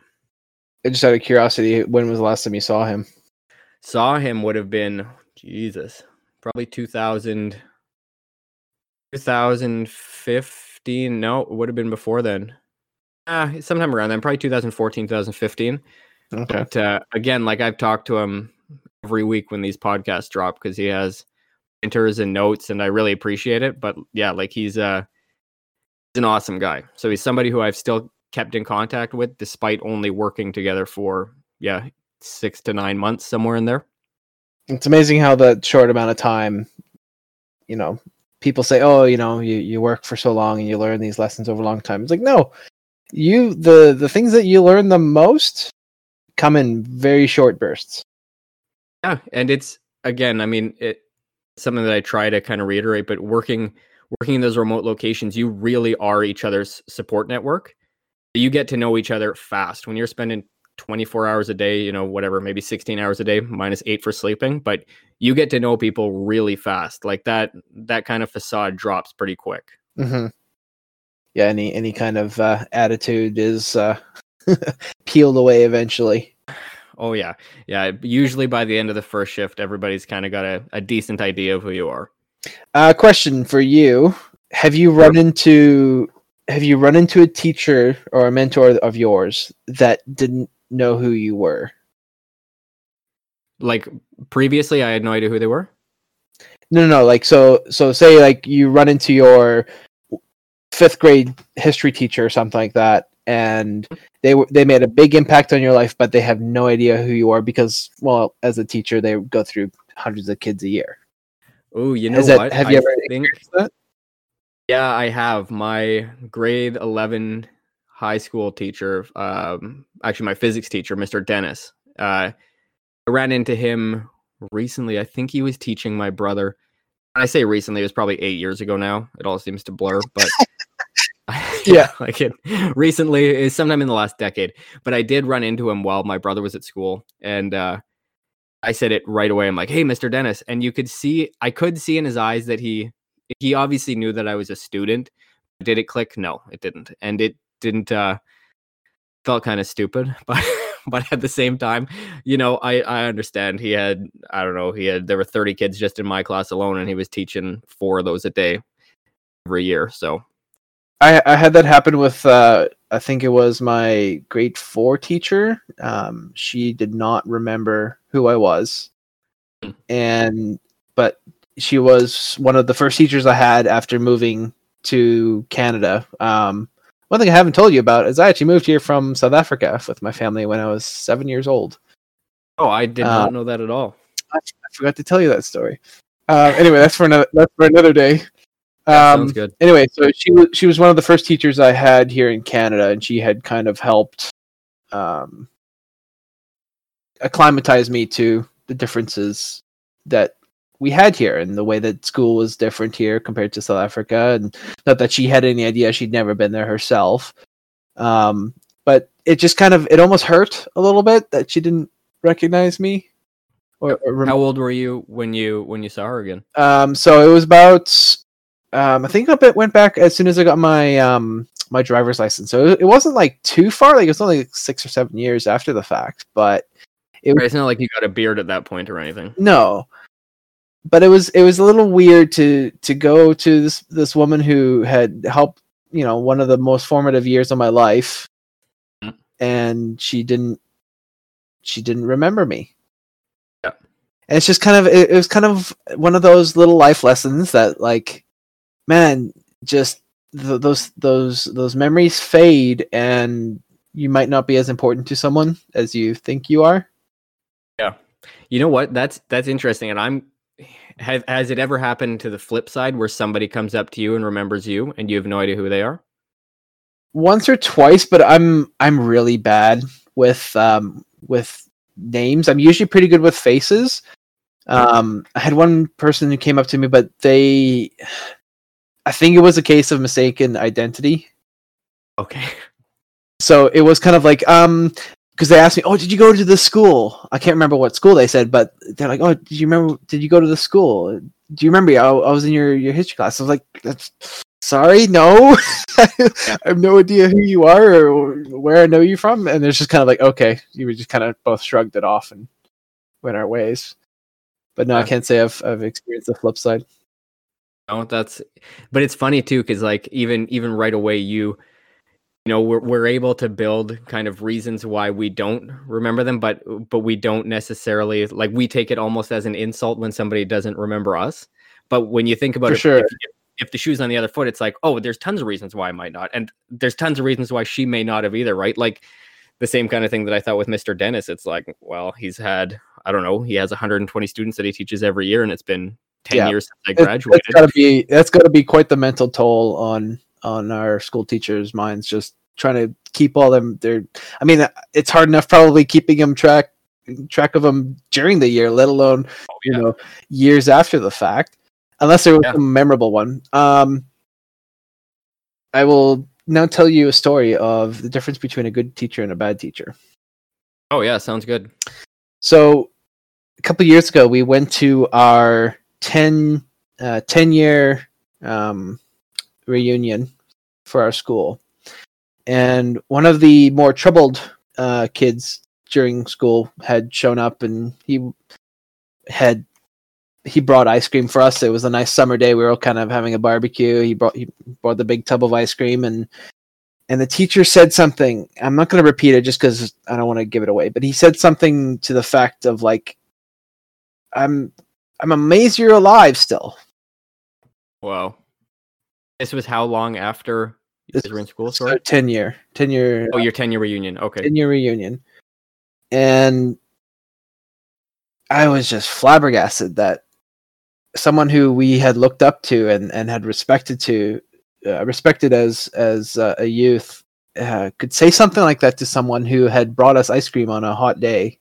S2: I just out of curiosity, when was the last time you saw him?
S1: Saw him would have been Jesus, probably 2000, 2015. No, it would have been before then. Ah, sometime around then, probably 2014, 2015.
S2: Okay.
S1: But uh, again, like I've talked to him every week when these podcasts drop because he has pointers and notes, and I really appreciate it. But yeah, like he's uh he's an awesome guy. So he's somebody who I've still kept in contact with despite only working together for yeah six to nine months somewhere in there.
S2: It's amazing how that short amount of time, you know, people say, "Oh, you know, you, you work for so long and you learn these lessons over a long time." It's like, no, you the the things that you learn the most come in very short bursts.
S1: Yeah, and it's again, I mean, it something that I try to kind of reiterate, but working working in those remote locations, you really are each other's support network. You get to know each other fast when you're spending 24 hours a day, you know, whatever, maybe 16 hours a day minus 8 for sleeping, but you get to know people really fast. Like that that kind of facade drops pretty quick.
S2: Mm-hmm. Yeah, any any kind of uh, attitude is uh, <laughs> peeled away eventually.
S1: Oh yeah. Yeah, usually by the end of the first shift everybody's kind of got a, a decent idea of who you are.
S2: Uh, question for you: Have you run into have you run into a teacher or a mentor of yours that didn't know who you were?
S1: Like previously I had no idea who they were.
S2: No, no, no. Like so, so say like you run into your fifth grade history teacher or something like that, and they were they made a big impact on your life, but they have no idea who you are because, well, as a teacher, they go through hundreds of kids a year.
S1: Oh, you know
S2: Has that-
S1: what?
S2: have you
S1: I
S2: ever
S1: think
S2: that?
S1: Yeah, I have. My grade 11 high school teacher, um, actually my physics teacher, Mr. Dennis. Uh, I ran into him recently. I think he was teaching my brother. When I say recently, it was probably eight years ago now. It all seems to blur, but <laughs> <laughs>
S2: Yeah.
S1: like it recently is sometime in the last decade. But I did run into him while my brother was at school, and uh, I said it right away. I'm like, "Hey, Mr. Dennis," and you could see, I could see in his eyes that he he obviously knew that I was a student. Did it click? No, it didn't, and it didn't. uh Felt kind of stupid, <laughs> but but at the same time, you know, I I understand. He had I don't know. He had there were 30 kids just in my class alone, and he was teaching four of those a day every year. So
S2: I, I had that happen with uh, I think it was my grade four teacher. Um, she did not remember who I was,
S1: Hmm.
S2: and but she was one of the first teachers I had after moving to Canada. Um, one thing I haven't told you about is I actually moved here from South Africa with my family when I was seven years old.
S1: oh, I did
S2: Uh,
S1: not know that at all.
S2: I, I forgot to tell you that story. Uh, anyway, that's for another that's for another day.
S1: Yeah,
S2: Um,
S1: sounds good.
S2: anyway, so she was she was one of the first teachers I had here in Canada, and she had kind of helped um, acclimatize me to the differences that we had here and the way that school was different here compared to South Africa. And not that she had any idea; she'd never been there herself. Um, but it just kind of it almost hurt a little bit that she didn't recognize me. Or, or rem-
S1: How old were you when you when you saw her again?
S2: um, so it was about um, I think I bit went back as soon as I got my um my driver's license. So it, wasn't like too far. Like it was only like six or seven years after the fact, but It-
S1: Right, It's not like you got a beard at that point or anything.
S2: no. But it was it was a little weird to to go to this this woman who had helped you know one of the most formative years of my life,
S1: Mm.
S2: and she didn't she didn't remember me.
S1: Yeah.
S2: And it's just kind of it, it was kind of one of those little life lessons that like man just th- those those those memories fade, and you might not be as important to someone as you think you are.
S1: Yeah, you know what? That's that's interesting. And I'm has has it ever happened to the flip side where somebody comes up to you and remembers you and you have no idea who they are?
S2: once or twice, but I'm I'm really bad with um with names. I'm usually pretty good with faces. Um, I had one person who came up to me, but they, I think it was a case of mistaken identity.
S1: Okay.
S2: So it was kind of like um because they asked me, "Oh, did you go to the school?" I can't remember what school they said, but they're like, "Oh, did you remember? Did you go to the school? Do you remember? I, I was in your your history class." I was like, "That's sorry, no, <laughs> I have no idea who you are or where I know you from." And it's just kind of like, okay, you were just kind of both shrugged it off and went our ways. But no, I can't say I've I've experienced the flip side.
S1: No, that's but it's funny too because like even even right away you you know we're we're able to build kind of reasons why we don't remember them but but we don't necessarily like we take it almost as an insult when somebody doesn't remember us but when you think about
S2: For
S1: it
S2: sure.
S1: if, if, if the shoe's on the other foot it's like oh there's tons of reasons why I might not and there's tons of reasons why she may not have either right like the same kind of thing that I thought with Mr. Dennis it's like well he's had I don't know he has 120 students that he teaches every year and it's been 10
S2: Yeah.
S1: years since I graduated
S2: That's gotta be that's gotta be quite the mental toll on on our school teachers' minds. Just trying to keep all them. They're, I mean, it's hard enough probably keeping them track track of them during the year, let alone
S1: Oh,
S2: you know years after the fact. Unless there was
S1: Yeah.
S2: a memorable one. Um, I will now tell you a story of the difference between a good teacher and a bad teacher.
S1: Oh yeah, sounds good.
S2: So a couple years ago, we went to our 10, uh, 10 year um, reunion for our school. And one of the more troubled uh, kids during school had shown up and he had he brought ice cream for us. It was a nice summer day. We were all kind of having a barbecue. He brought he brought the big tub of ice cream and and the teacher said something. I'm not going to repeat it just because I don't want to give it away. But he said something to the fact of like, "I'm I'm amazed you're alive still."
S1: Wow. This was how long after you
S2: This
S1: guys were in school? Sorry.
S2: ten year, ten year,
S1: Oh, your 10 year reunion. Okay.
S2: ten year reunion, and I was just flabbergasted that someone who we had looked up to and, and had respected to uh, respected as as uh, a youth uh, could say something like that to someone who had brought us ice cream on a hot day.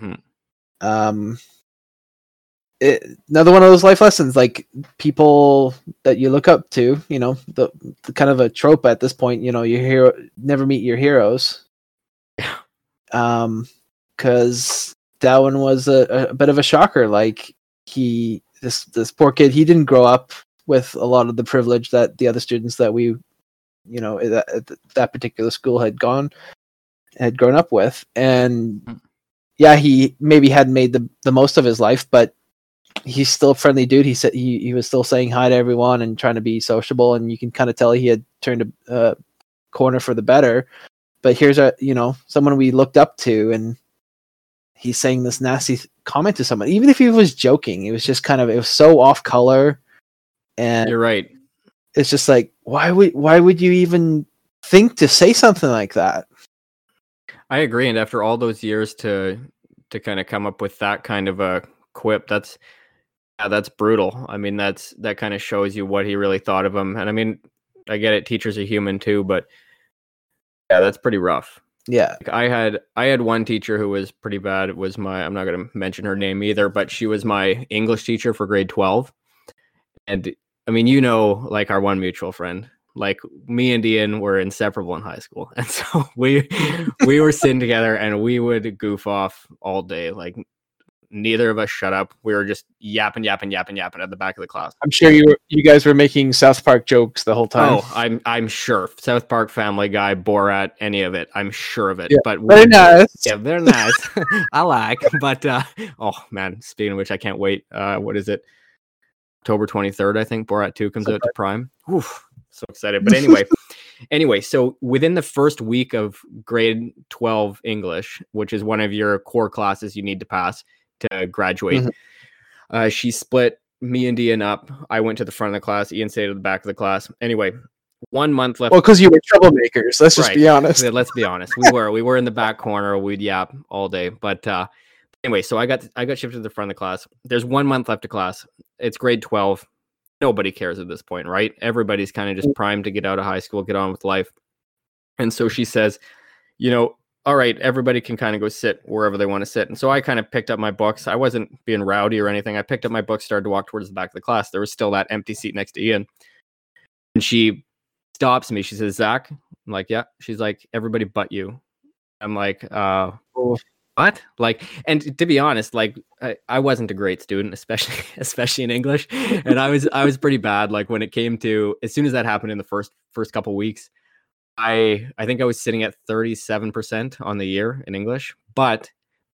S1: Hmm.
S2: Um, it, another one of those life lessons, like people that you look up to. You know, the, the kind of a trope at this point. You know, your hero never meet your heroes. Um, because that one was a, a bit of a shocker. Like he, this this poor kid, he didn't grow up with a lot of the privilege that the other students that we, you know, that that particular school had gone, had grown up with, and
S1: Mm.
S2: yeah, he maybe hadn't made the the most of his life, but he's still a friendly dude. He said he, he was still saying hi to everyone and trying to be sociable, and you can kind of tell he had turned a uh, corner for the better. But here's a you know someone we looked up to, and he's saying this nasty th- comment to someone, even if he was joking. It was just kind of it was so off color, and
S1: You're right.
S2: it's just like why would why would you even think to say something like that?
S1: I agree. And after all those years to to kind of come up with that kind of a quip, that's yeah, that's brutal. I mean, that's that kind of shows you what he really thought of him. And I mean, I get it, teachers are human too, but yeah, that's pretty rough.
S2: Yeah,
S1: Like, I had I had one teacher who was pretty bad. It was my I'm not going to mention her name either, but she was my English teacher for grade 12. And I mean, you know, like our one mutual friend, like me and Ian were inseparable in high school. <laughs> And so we we were sitting together and we would goof off all day. Like neither of us shut up. We were just yapping, yapping, yapping, yapping at the back of the class.
S4: I'm sure you were, you guys were making South Park jokes the whole time.
S1: Oh, I'm I'm sure. South Park Family Guy, Borat, any of it. I'm sure of it.
S4: Yeah,
S1: But
S4: Very nice.
S1: yeah, they're nice. <laughs> I like, but uh, oh man, speaking of which, I can't wait. Uh, what is it? October 23rd, I think Borat 2 comes out to Prime. Oof, so excited. But anyway, <laughs> anyway, so within the first week of grade 12 English, which is one of your core classes you need to pass to graduate,
S2: Mhm.
S1: uh, she split me and Ian up. I went to the front of the class. Ian stayed at the back of the class. Anyway, one month left.
S5: Well, because you were troublemakers. Let's just be honest.
S1: Yeah, let's be honest. We were we were in the back corner. We'd yap all day. But uh, anyway, so I got I got shifted to the front of the class. There's one month left of class. It's grade twelve. Nobody cares at this point, right? Everybody's kind of just primed to get out of high school, get on with life. And so she says, you know, all right, everybody can kind of go sit wherever they want to sit. And so I kind of picked up my books. I wasn't being rowdy or anything. I picked up my books, started to walk towards the back of the class. There was still that empty seat next to Ian. And she stops me. She says, Zach, I'm like, yeah. She's like, everybody but you. I'm like, uh,
S5: Oh.
S1: what? Like, and to be honest, like, I, I wasn't a great student, especially <laughs> especially in English, and I was I was pretty bad. Like when it came to as soon as that happened in the first first couple weeks, I I think I was sitting at 37 percent on the year in English, but.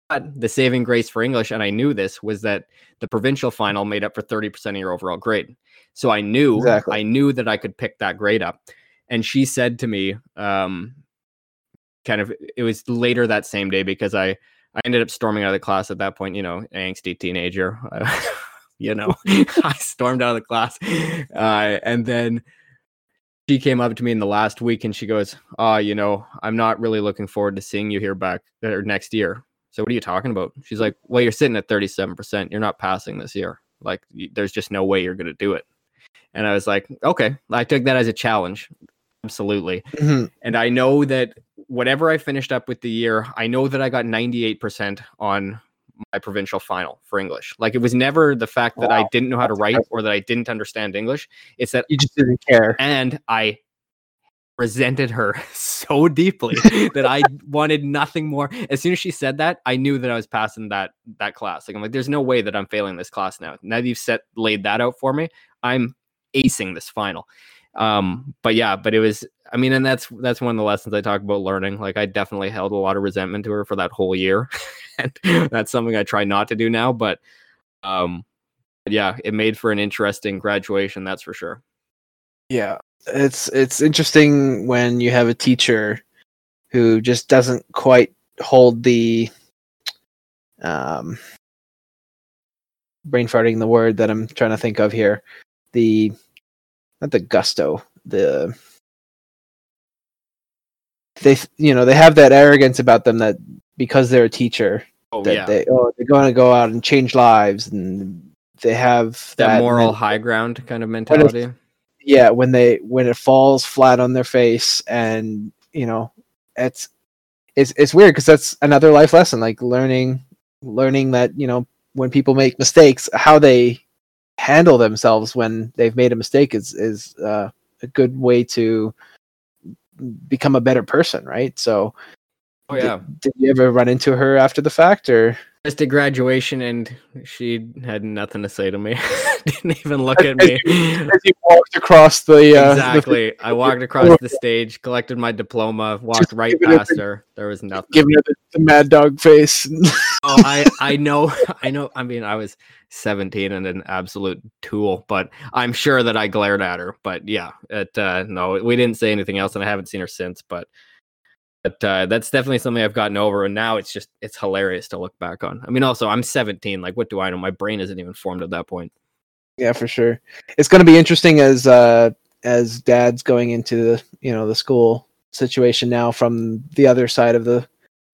S1: But the saving grace for English, and I knew this, was that the provincial final made up for 30% of your overall grade. So I knew
S5: Exactly.
S1: I knew that I could pick that grade up. And she said to me, um, kind of it was later that same day because I I ended up storming out of the class at that point, you know, angsty teenager. <laughs> you know, <laughs> I stormed out of the class. Uh, and then she came up to me in the last week and she goes, Oh, you know, I'm not really looking forward to seeing you here back or next year. So what are you talking about? She's like, Well, you're sitting at 37%. You're not passing this year. Like, there's just no way you're going to do it. And I was like, Okay. I took that as a challenge. Absolutely.
S5: Mhm.
S1: And I know that whatever I finished up with the year, I know that I got 98% on my provincial final for English. Like it was never the fact that I didn't know how to write or that I didn't understand English. It's that
S5: You just didn't care.
S1: and I resented her <laughs> so deeply that I <laughs> wanted nothing more. As soon as she said that, I knew that I was passing that that class. Like I'm like, there's no way that I'm failing this class now. Now that you've set laid that out for me, I'm acing this final. Um, but yeah, but it was I mean, and that's that's one of the lessons I talk about learning. Like I definitely held a lot of resentment to her for that whole year. <laughs> and that's something I try not to do now. But um yeah, it made for an interesting graduation, that's for sure.
S2: Yeah, it's it's interesting when you have a teacher who just doesn't quite hold the um brain farting the word that I'm trying to think of here. The not the gusto, the they you know, they have that arrogance about them that because they're a teacher
S1: Oh
S2: that
S1: yeah.
S2: they oh they're going to go out and change lives and they have
S1: that, moral
S2: men-
S1: high ground kind of mentality.
S2: yeah when they when it falls flat on their face and you know it's it's it's weird because that's another life lesson like learning learning that you know when people make mistakes how they handle themselves when they've made a mistake is is uh, a good way to become a better person right so
S1: Oh
S2: did-
S1: yeah.
S2: did, you ever run into her after the fact or
S1: Just at graduation and she had nothing to say to me. <laughs> Didn't even look at me.
S5: As you walked across the uh, the-
S1: exactly. I <laughs> walked across the stage, collected my diploma, walked right
S5: give it a
S1: past
S5: big-
S1: her. There was nothing.
S5: giving her the, the mad dog face. <laughs>
S1: oh, I I know I know. I mean, I was 17 and an absolute tool, but I'm sure that I glared at her. But yeah, it uh, no, we didn't say anything else, and I haven't seen her since. But but uh, that's definitely something I've gotten over, and now it's just it's hilarious to look back on. I mean, also I'm 17. Like, what do I know? My brain isn't even formed at that point.
S2: Yeah, for sure. It's going to be interesting as uh as dad's going into the you know the school situation now from the other side of the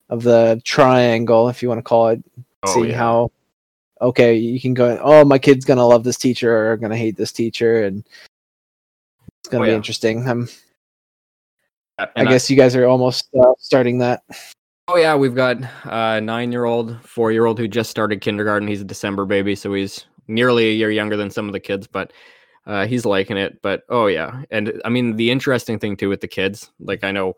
S2: of the triangle, if you want to call it.
S1: Oh,
S2: see how okay you can go. Oh, my kid's going to love this teacher or going to hate this teacher, and it's going
S1: Oh,
S2: to be
S1: yeah.
S2: interesting. Um, I guess you guys are almost uh, starting that.
S1: Oh yeah, we've got a nine-year-old, four-year-old who just started kindergarten. He's a December baby, so he's nearly a year younger than some of the kids, but uh, he's liking it. But oh yeah, and I mean the interesting thing too with the kids, like I know,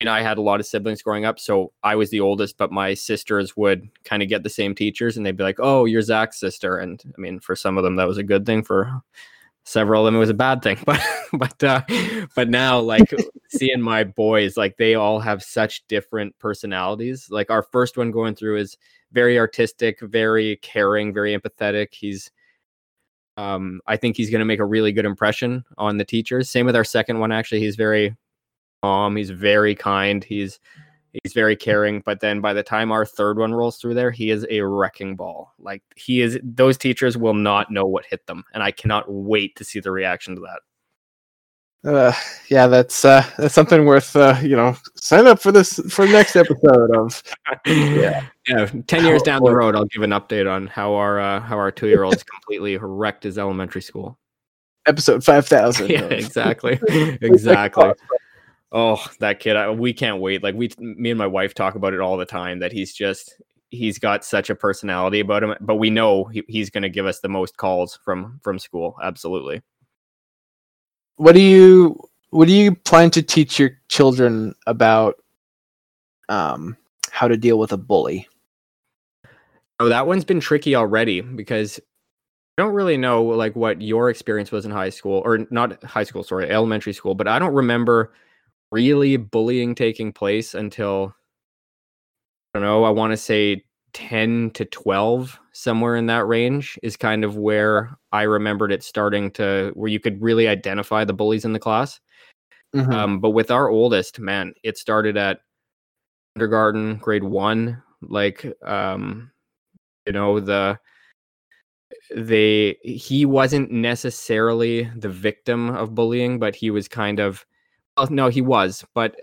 S1: you know, I had a lot of siblings growing up, so I was the oldest, but my sisters would kind of get the same teachers, and they'd be like, "Oh, you're Zach's sister," and I mean, for some of them that was a good thing. For several of them, it was a bad thing. <laughs> But but uh, but now, like seeing my boys, like they all have such different personalities. Like our first one going through is very artistic, very caring, very empathetic. He's um I think he's going to make a really good impression on the teachers. Same with our second one actually. He's very calm, he's very kind, he's he's very caring, but then by the time our third one rolls through there, he is a wrecking ball. Like he is those teachers will not know what hit them and I cannot wait to see the reaction to that.
S3: Uh, yeah, that's uh, that's something worth uh, you know. Sign up for this for the next episode of <laughs>
S1: yeah, yeah. Ten years down the road, I'll give an update on how our uh, how our two year old <laughs> completely wrecked his elementary school.
S3: episode five thousand. <laughs>
S1: Yeah, exactly, exactly. Oh, that kid! I, we can't wait. Like we, me and my wife talk about it all the time. That he's just he's got such a personality about him. But we know he, he's going to give us the most calls from from school. Absolutely.
S3: What do you what do you plan to teach your children about um, how to deal with a bully?
S1: Oh, that one's been tricky already because I don't really know like what your experience was in high school or not high school, sorry, elementary school, but I don't remember really bullying taking place until I don't know, I want to say 10 to 12 somewhere in that range is kind of where I remembered it starting to where you could really identify the bullies in the class.
S3: Mhm.
S1: Um, but with our oldest, man, it started at kindergarten, grade one. Like, um, you know, the they he wasn't necessarily the victim of bullying, but he was kind of no, he was, but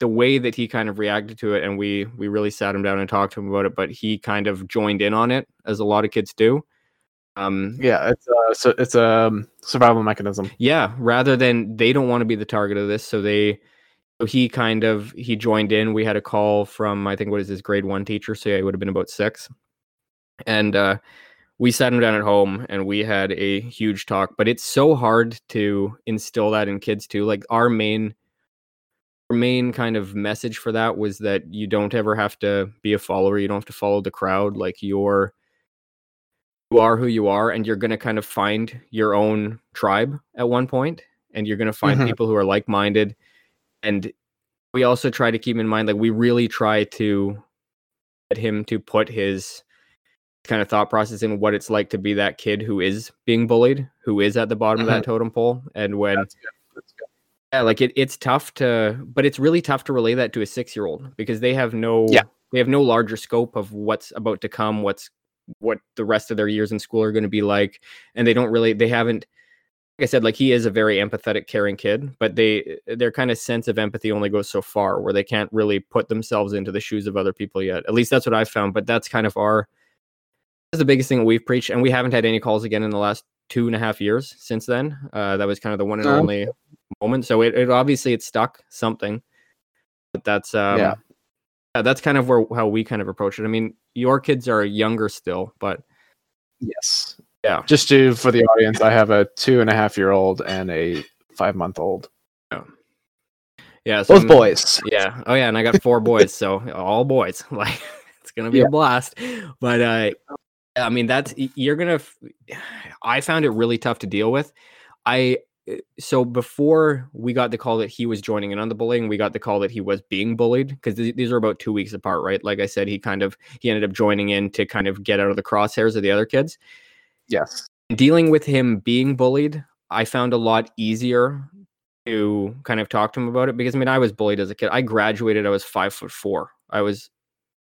S1: the way that he kind of reacted to it, and we we really sat him down and talked to him about it, but he kind of joined in on it, as a lot of kids do. Um,
S3: yeah, it's a so it's a um, survival mechanism.
S1: yeah rather than they don't want to be the target of this so they so he kind of he joined in we had a call from i think what is his grade one teacher so yeah he would have been about six and uh we sat him down at home and we had a huge talk but it's so hard to instill that in kids too like our main our main kind of message for that was that you don't ever have to be a follower you don't have to follow the crowd like you're you are who you are and you're going to kind of find your own tribe at one point and you're going to find
S3: Mhm.
S1: people who are like-minded and we also try to keep in mind like we really try to get him to put his kind of thought process in what it's like to be that kid who is being bullied who is at the bottom of that mm-hmm. totem pole and when
S3: That's good. That's good.
S1: yeah, like it, it's tough to, but it's really tough to relay that to a six year old because they have no,
S3: Yeah.
S1: they have no larger scope of what's about to come, what's what the rest of their years in school are going to be like, and they don't really, they haven't. Like I said, like he is a very empathetic, caring kid, but they their kind of sense of empathy only goes so far, where they can't really put themselves into the shoes of other people yet. At least that's what I've found. But that's kind of our that's the biggest thing that we've preached, and we haven't had any calls again in the last two and a half years since then. Uh, that was kind of the one and
S3: Oh.
S1: only moment. So it, it obviously it stuck something. But that's um
S3: Yeah.
S1: yeah, that's kind of where how we kind of approach it. I mean, your kids are younger still, but
S3: Yes.
S1: Yeah.
S3: Just to for the audience, I have a two and a half year old and a five month old.
S1: yeah, so
S3: Both
S1: I'm-
S3: boys.
S1: Yeah. Oh yeah, and I got four boys, so all boys. <laughs> Like it's gonna be
S3: Yeah.
S1: a blast. But uh I mean that's you're gonna I found it really tough to deal with. I uh, so before we got the call that he was joining in on the bullying, we got the call that he was being bullied because these are about two weeks apart, right? Like I said, he kind of he ended up joining in to kind of get out of the crosshairs of the other kids.
S3: Yes.
S1: Dealing with him being bullied, I found a lot easier to kind of talk to him about it because I mean I was bullied as a kid. I graduated, I was five foot four. I was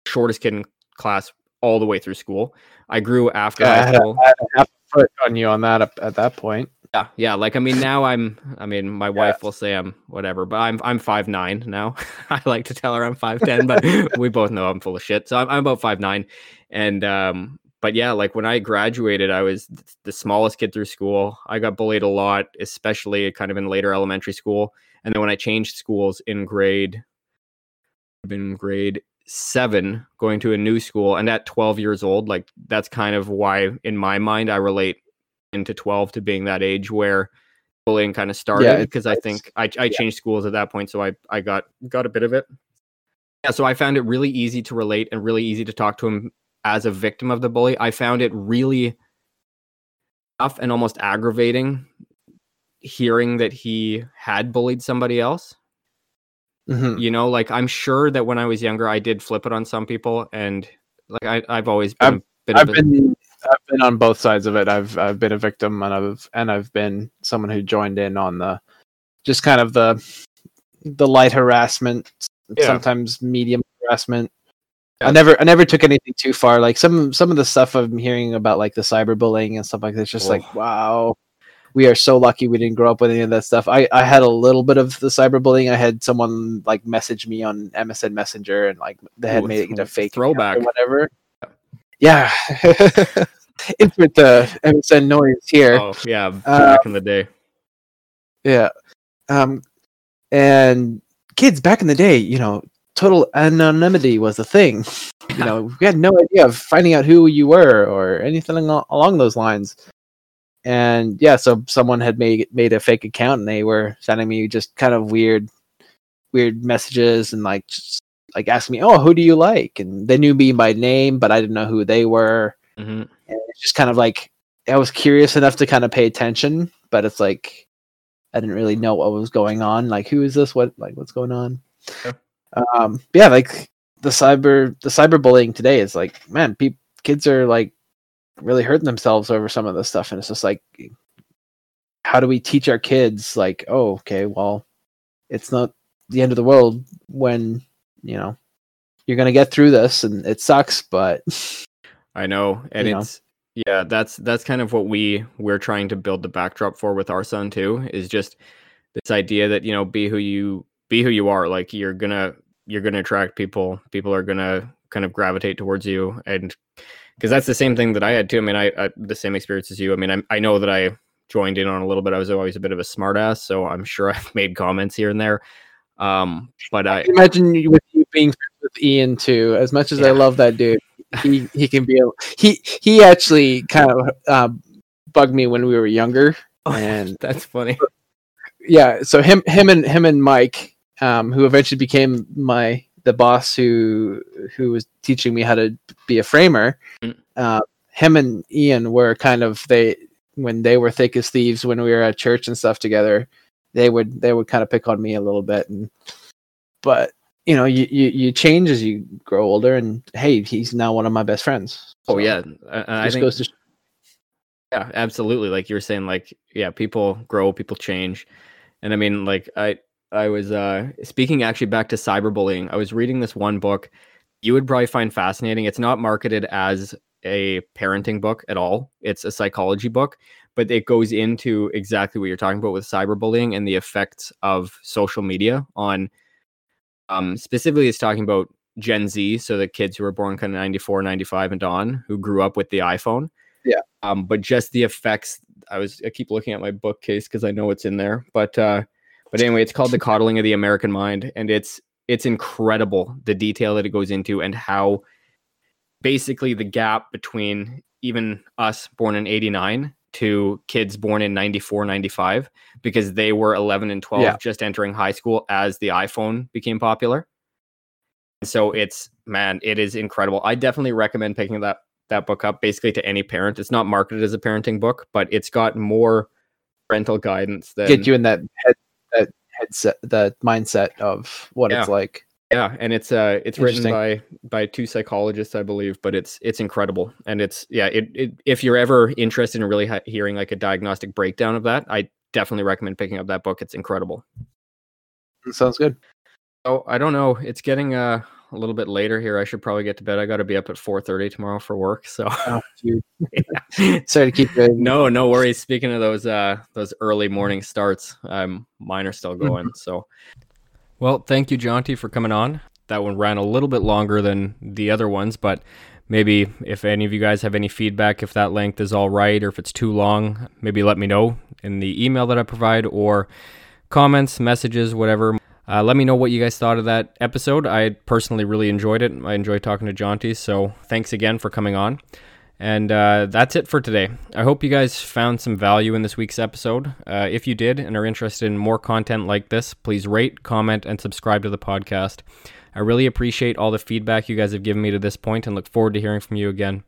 S1: shortest kid in class all the way through school. I grew after
S3: Yeah, I had a-. I had half a foot on you on that up at that point.
S1: Yeah, yeah. Like I mean, now I'm. I mean, my wife will say I'm whatever, but I'm I'm five nine now. <laughs> I like to tell her I'm five ten, but <laughs> we both know I'm full of shit. So I'm, I'm about five nine, and um, but yeah, like when I graduated, I was th- the smallest kid through school. I got bullied a lot, especially kind of in later elementary school, and then when I changed schools in grade, been grade seven, going to a new school, and at 12 years old, like that's kind of why in my mind I relate into 12 to being that age where bullying kind of started
S3: it's-
S1: because I think I, I changed schools at that point, so I I got got a bit of it. Yeah, so I found it really easy to relate and really easy to talk to him as a victim of the bully. I found it really tough and almost aggravating hearing that he had bullied somebody else.
S3: Mhm.
S1: You know, like I'm sure that when I was younger, I did flip it on some people, and like I, I've always been, a bit
S3: I've
S1: of a,
S3: been I've been on both sides of it. I've I've been a victim and I've and I've been someone who joined in on the just kind of the the light harassment,
S1: Yeah.
S3: sometimes medium harassment.
S1: Yeah.
S3: I never I never took anything too far. Like some some of the stuff I'm hearing about like the cyberbullying and stuff like that, it's just like
S1: Oh.
S3: wow.
S2: We are so lucky we didn't grow up with any of that stuff. I, I had a little bit of the cyberbullying. I had someone like message me on MSN Messenger and like they had
S1: Ooh,
S2: made it a fake
S1: throwback.
S2: or whatever. Yeah. Insert the MSN noise here.
S1: Oh yeah,
S2: Uh,
S1: back in the day.
S2: Yeah. Um, and kids back in the day, you know, total anonymity was a thing. You know, we had no idea of finding out who you were or anything along those lines. And yeah, so someone had made made a fake account and they were sending me just kind of weird, weird messages and like just, like asking me, "Oh, who do you like?" And they knew me by name, but I didn't know who they were
S1: hmm
S2: and it's just kind of like I was curious enough to kind of pay attention, but it's like I didn't really know what was going on. Like, who is this? What like what's going on?
S1: Yeah.
S2: Um, yeah, like the cyber the cyberbullying today is like, man, pe- kids are like really hurting themselves over some of this stuff, and it's just like, how do we teach our kids? Like, oh, okay, well, it's not the end of the world when you know you're gonna get through this, and it sucks, but <laughs>
S1: I know, and
S2: You know.
S1: it's yeah, that's that's kind of what we we're trying to build the backdrop for with our son too. Is just this idea that you know, be who you be who you are. Like you're gonna you're gonna attract people. People are gonna kind of gravitate towards you, and because that's the same thing that I had too. I mean, I, I the same experience as you. I mean, I I know that I joined in on a little bit. I was always a bit of a smartass, so I'm sure <laughs> I've made comments here and there. Um, but I
S2: imagine you, with you being with Ian too. As much as I love that dude, he he can be a, he he actually kind of uh, bugged me when we were younger. <laughs> And
S1: that's funny.
S2: yeah, so him him and him and Mike, um, who eventually became my the boss who who was teaching me how to be a framer.
S1: Mm.
S2: Uh, him and Ian were kind of they when they were thick as thieves when we were at church and stuff together. They would they would kind of pick on me a little bit, and but you know you, you you change as you grow older, and hey, he's now one of my best friends.
S1: Oh yeah, I, I think
S2: goes to
S1: Yeah, absolutely. Like you were saying, like yeah, people grow, people change, and I mean, like I I was uh speaking actually back to cyberbullying. I was reading this one book you would probably find fascinating. It's not marketed as a parenting book at all. It's a psychology book, but it goes into exactly what you're talking about with cyberbullying and the effects of social media on. Um, specifically, it's talking about Gen Z, so the kids who were born kind of 94, 95 and on, who grew up with the iPhone.
S2: Yeah.
S1: Um, but just the effects. I was I keep looking at my bookcase because I know it's in there. But uh, but anyway, it's called The Coddling of the American Mind, and it's it's incredible the detail that it goes into and how basically the gap between even us born in 89 to kids born in 94 95 because they were 11 and 12
S2: Yeah.
S1: just entering high school as the iphone became popular. So it's man it is incredible. I definitely recommend picking that that book up basically to any parent. It's not marketed as a parenting book but it's got more parental guidance than
S2: get you in that head that headset that mindset of what it's like.
S1: Yeah, and it's uh it's written by by two psychologists, I believe, but it's it's incredible. And it's yeah, it, it if you're ever interested in really ha- hearing like a diagnostic breakdown of that, I definitely recommend picking up that book. It's incredible.
S2: Sounds good.
S1: So, I don't know, it's getting uh, a little bit later here. I should probably get to bed. I got to be up at 4:30 tomorrow for work, so <laughs>
S2: Oh, dude. <laughs> <laughs> Sorry to keep you.
S1: no, no worries. Speaking of those uh those early morning starts, um mine are still
S2: Mm-hmm.
S1: going. So Well, thank you, Jonty, for coming on. That one ran a little bit longer than the other ones, but maybe if any of you guys have any feedback, if that length is all right or if it's too long, maybe let me know in the email that I provide or comments, messages, whatever. Uh, let me know what you guys thought of that episode. I personally really enjoyed it. I enjoyed talking to Jonty, so thanks again for coming on. And uh, that's it for today. I hope you guys found some value in this week's episode. Uh, if you did and are interested in more content like this, please rate, comment, and subscribe to the podcast. I really appreciate all the feedback you guys have given me to this point and look forward to hearing from you again.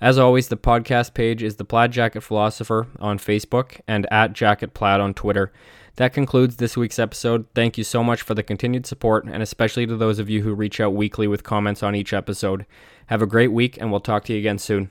S1: As always, the podcast page is the Plaid Jacket Philosopher on Facebook and at Jacket Plaid on Twitter. That concludes this week's episode. Thank you so much for the continued support, and especially to those of you who reach out weekly with comments on each episode. Have a great week, and we'll talk to you again soon.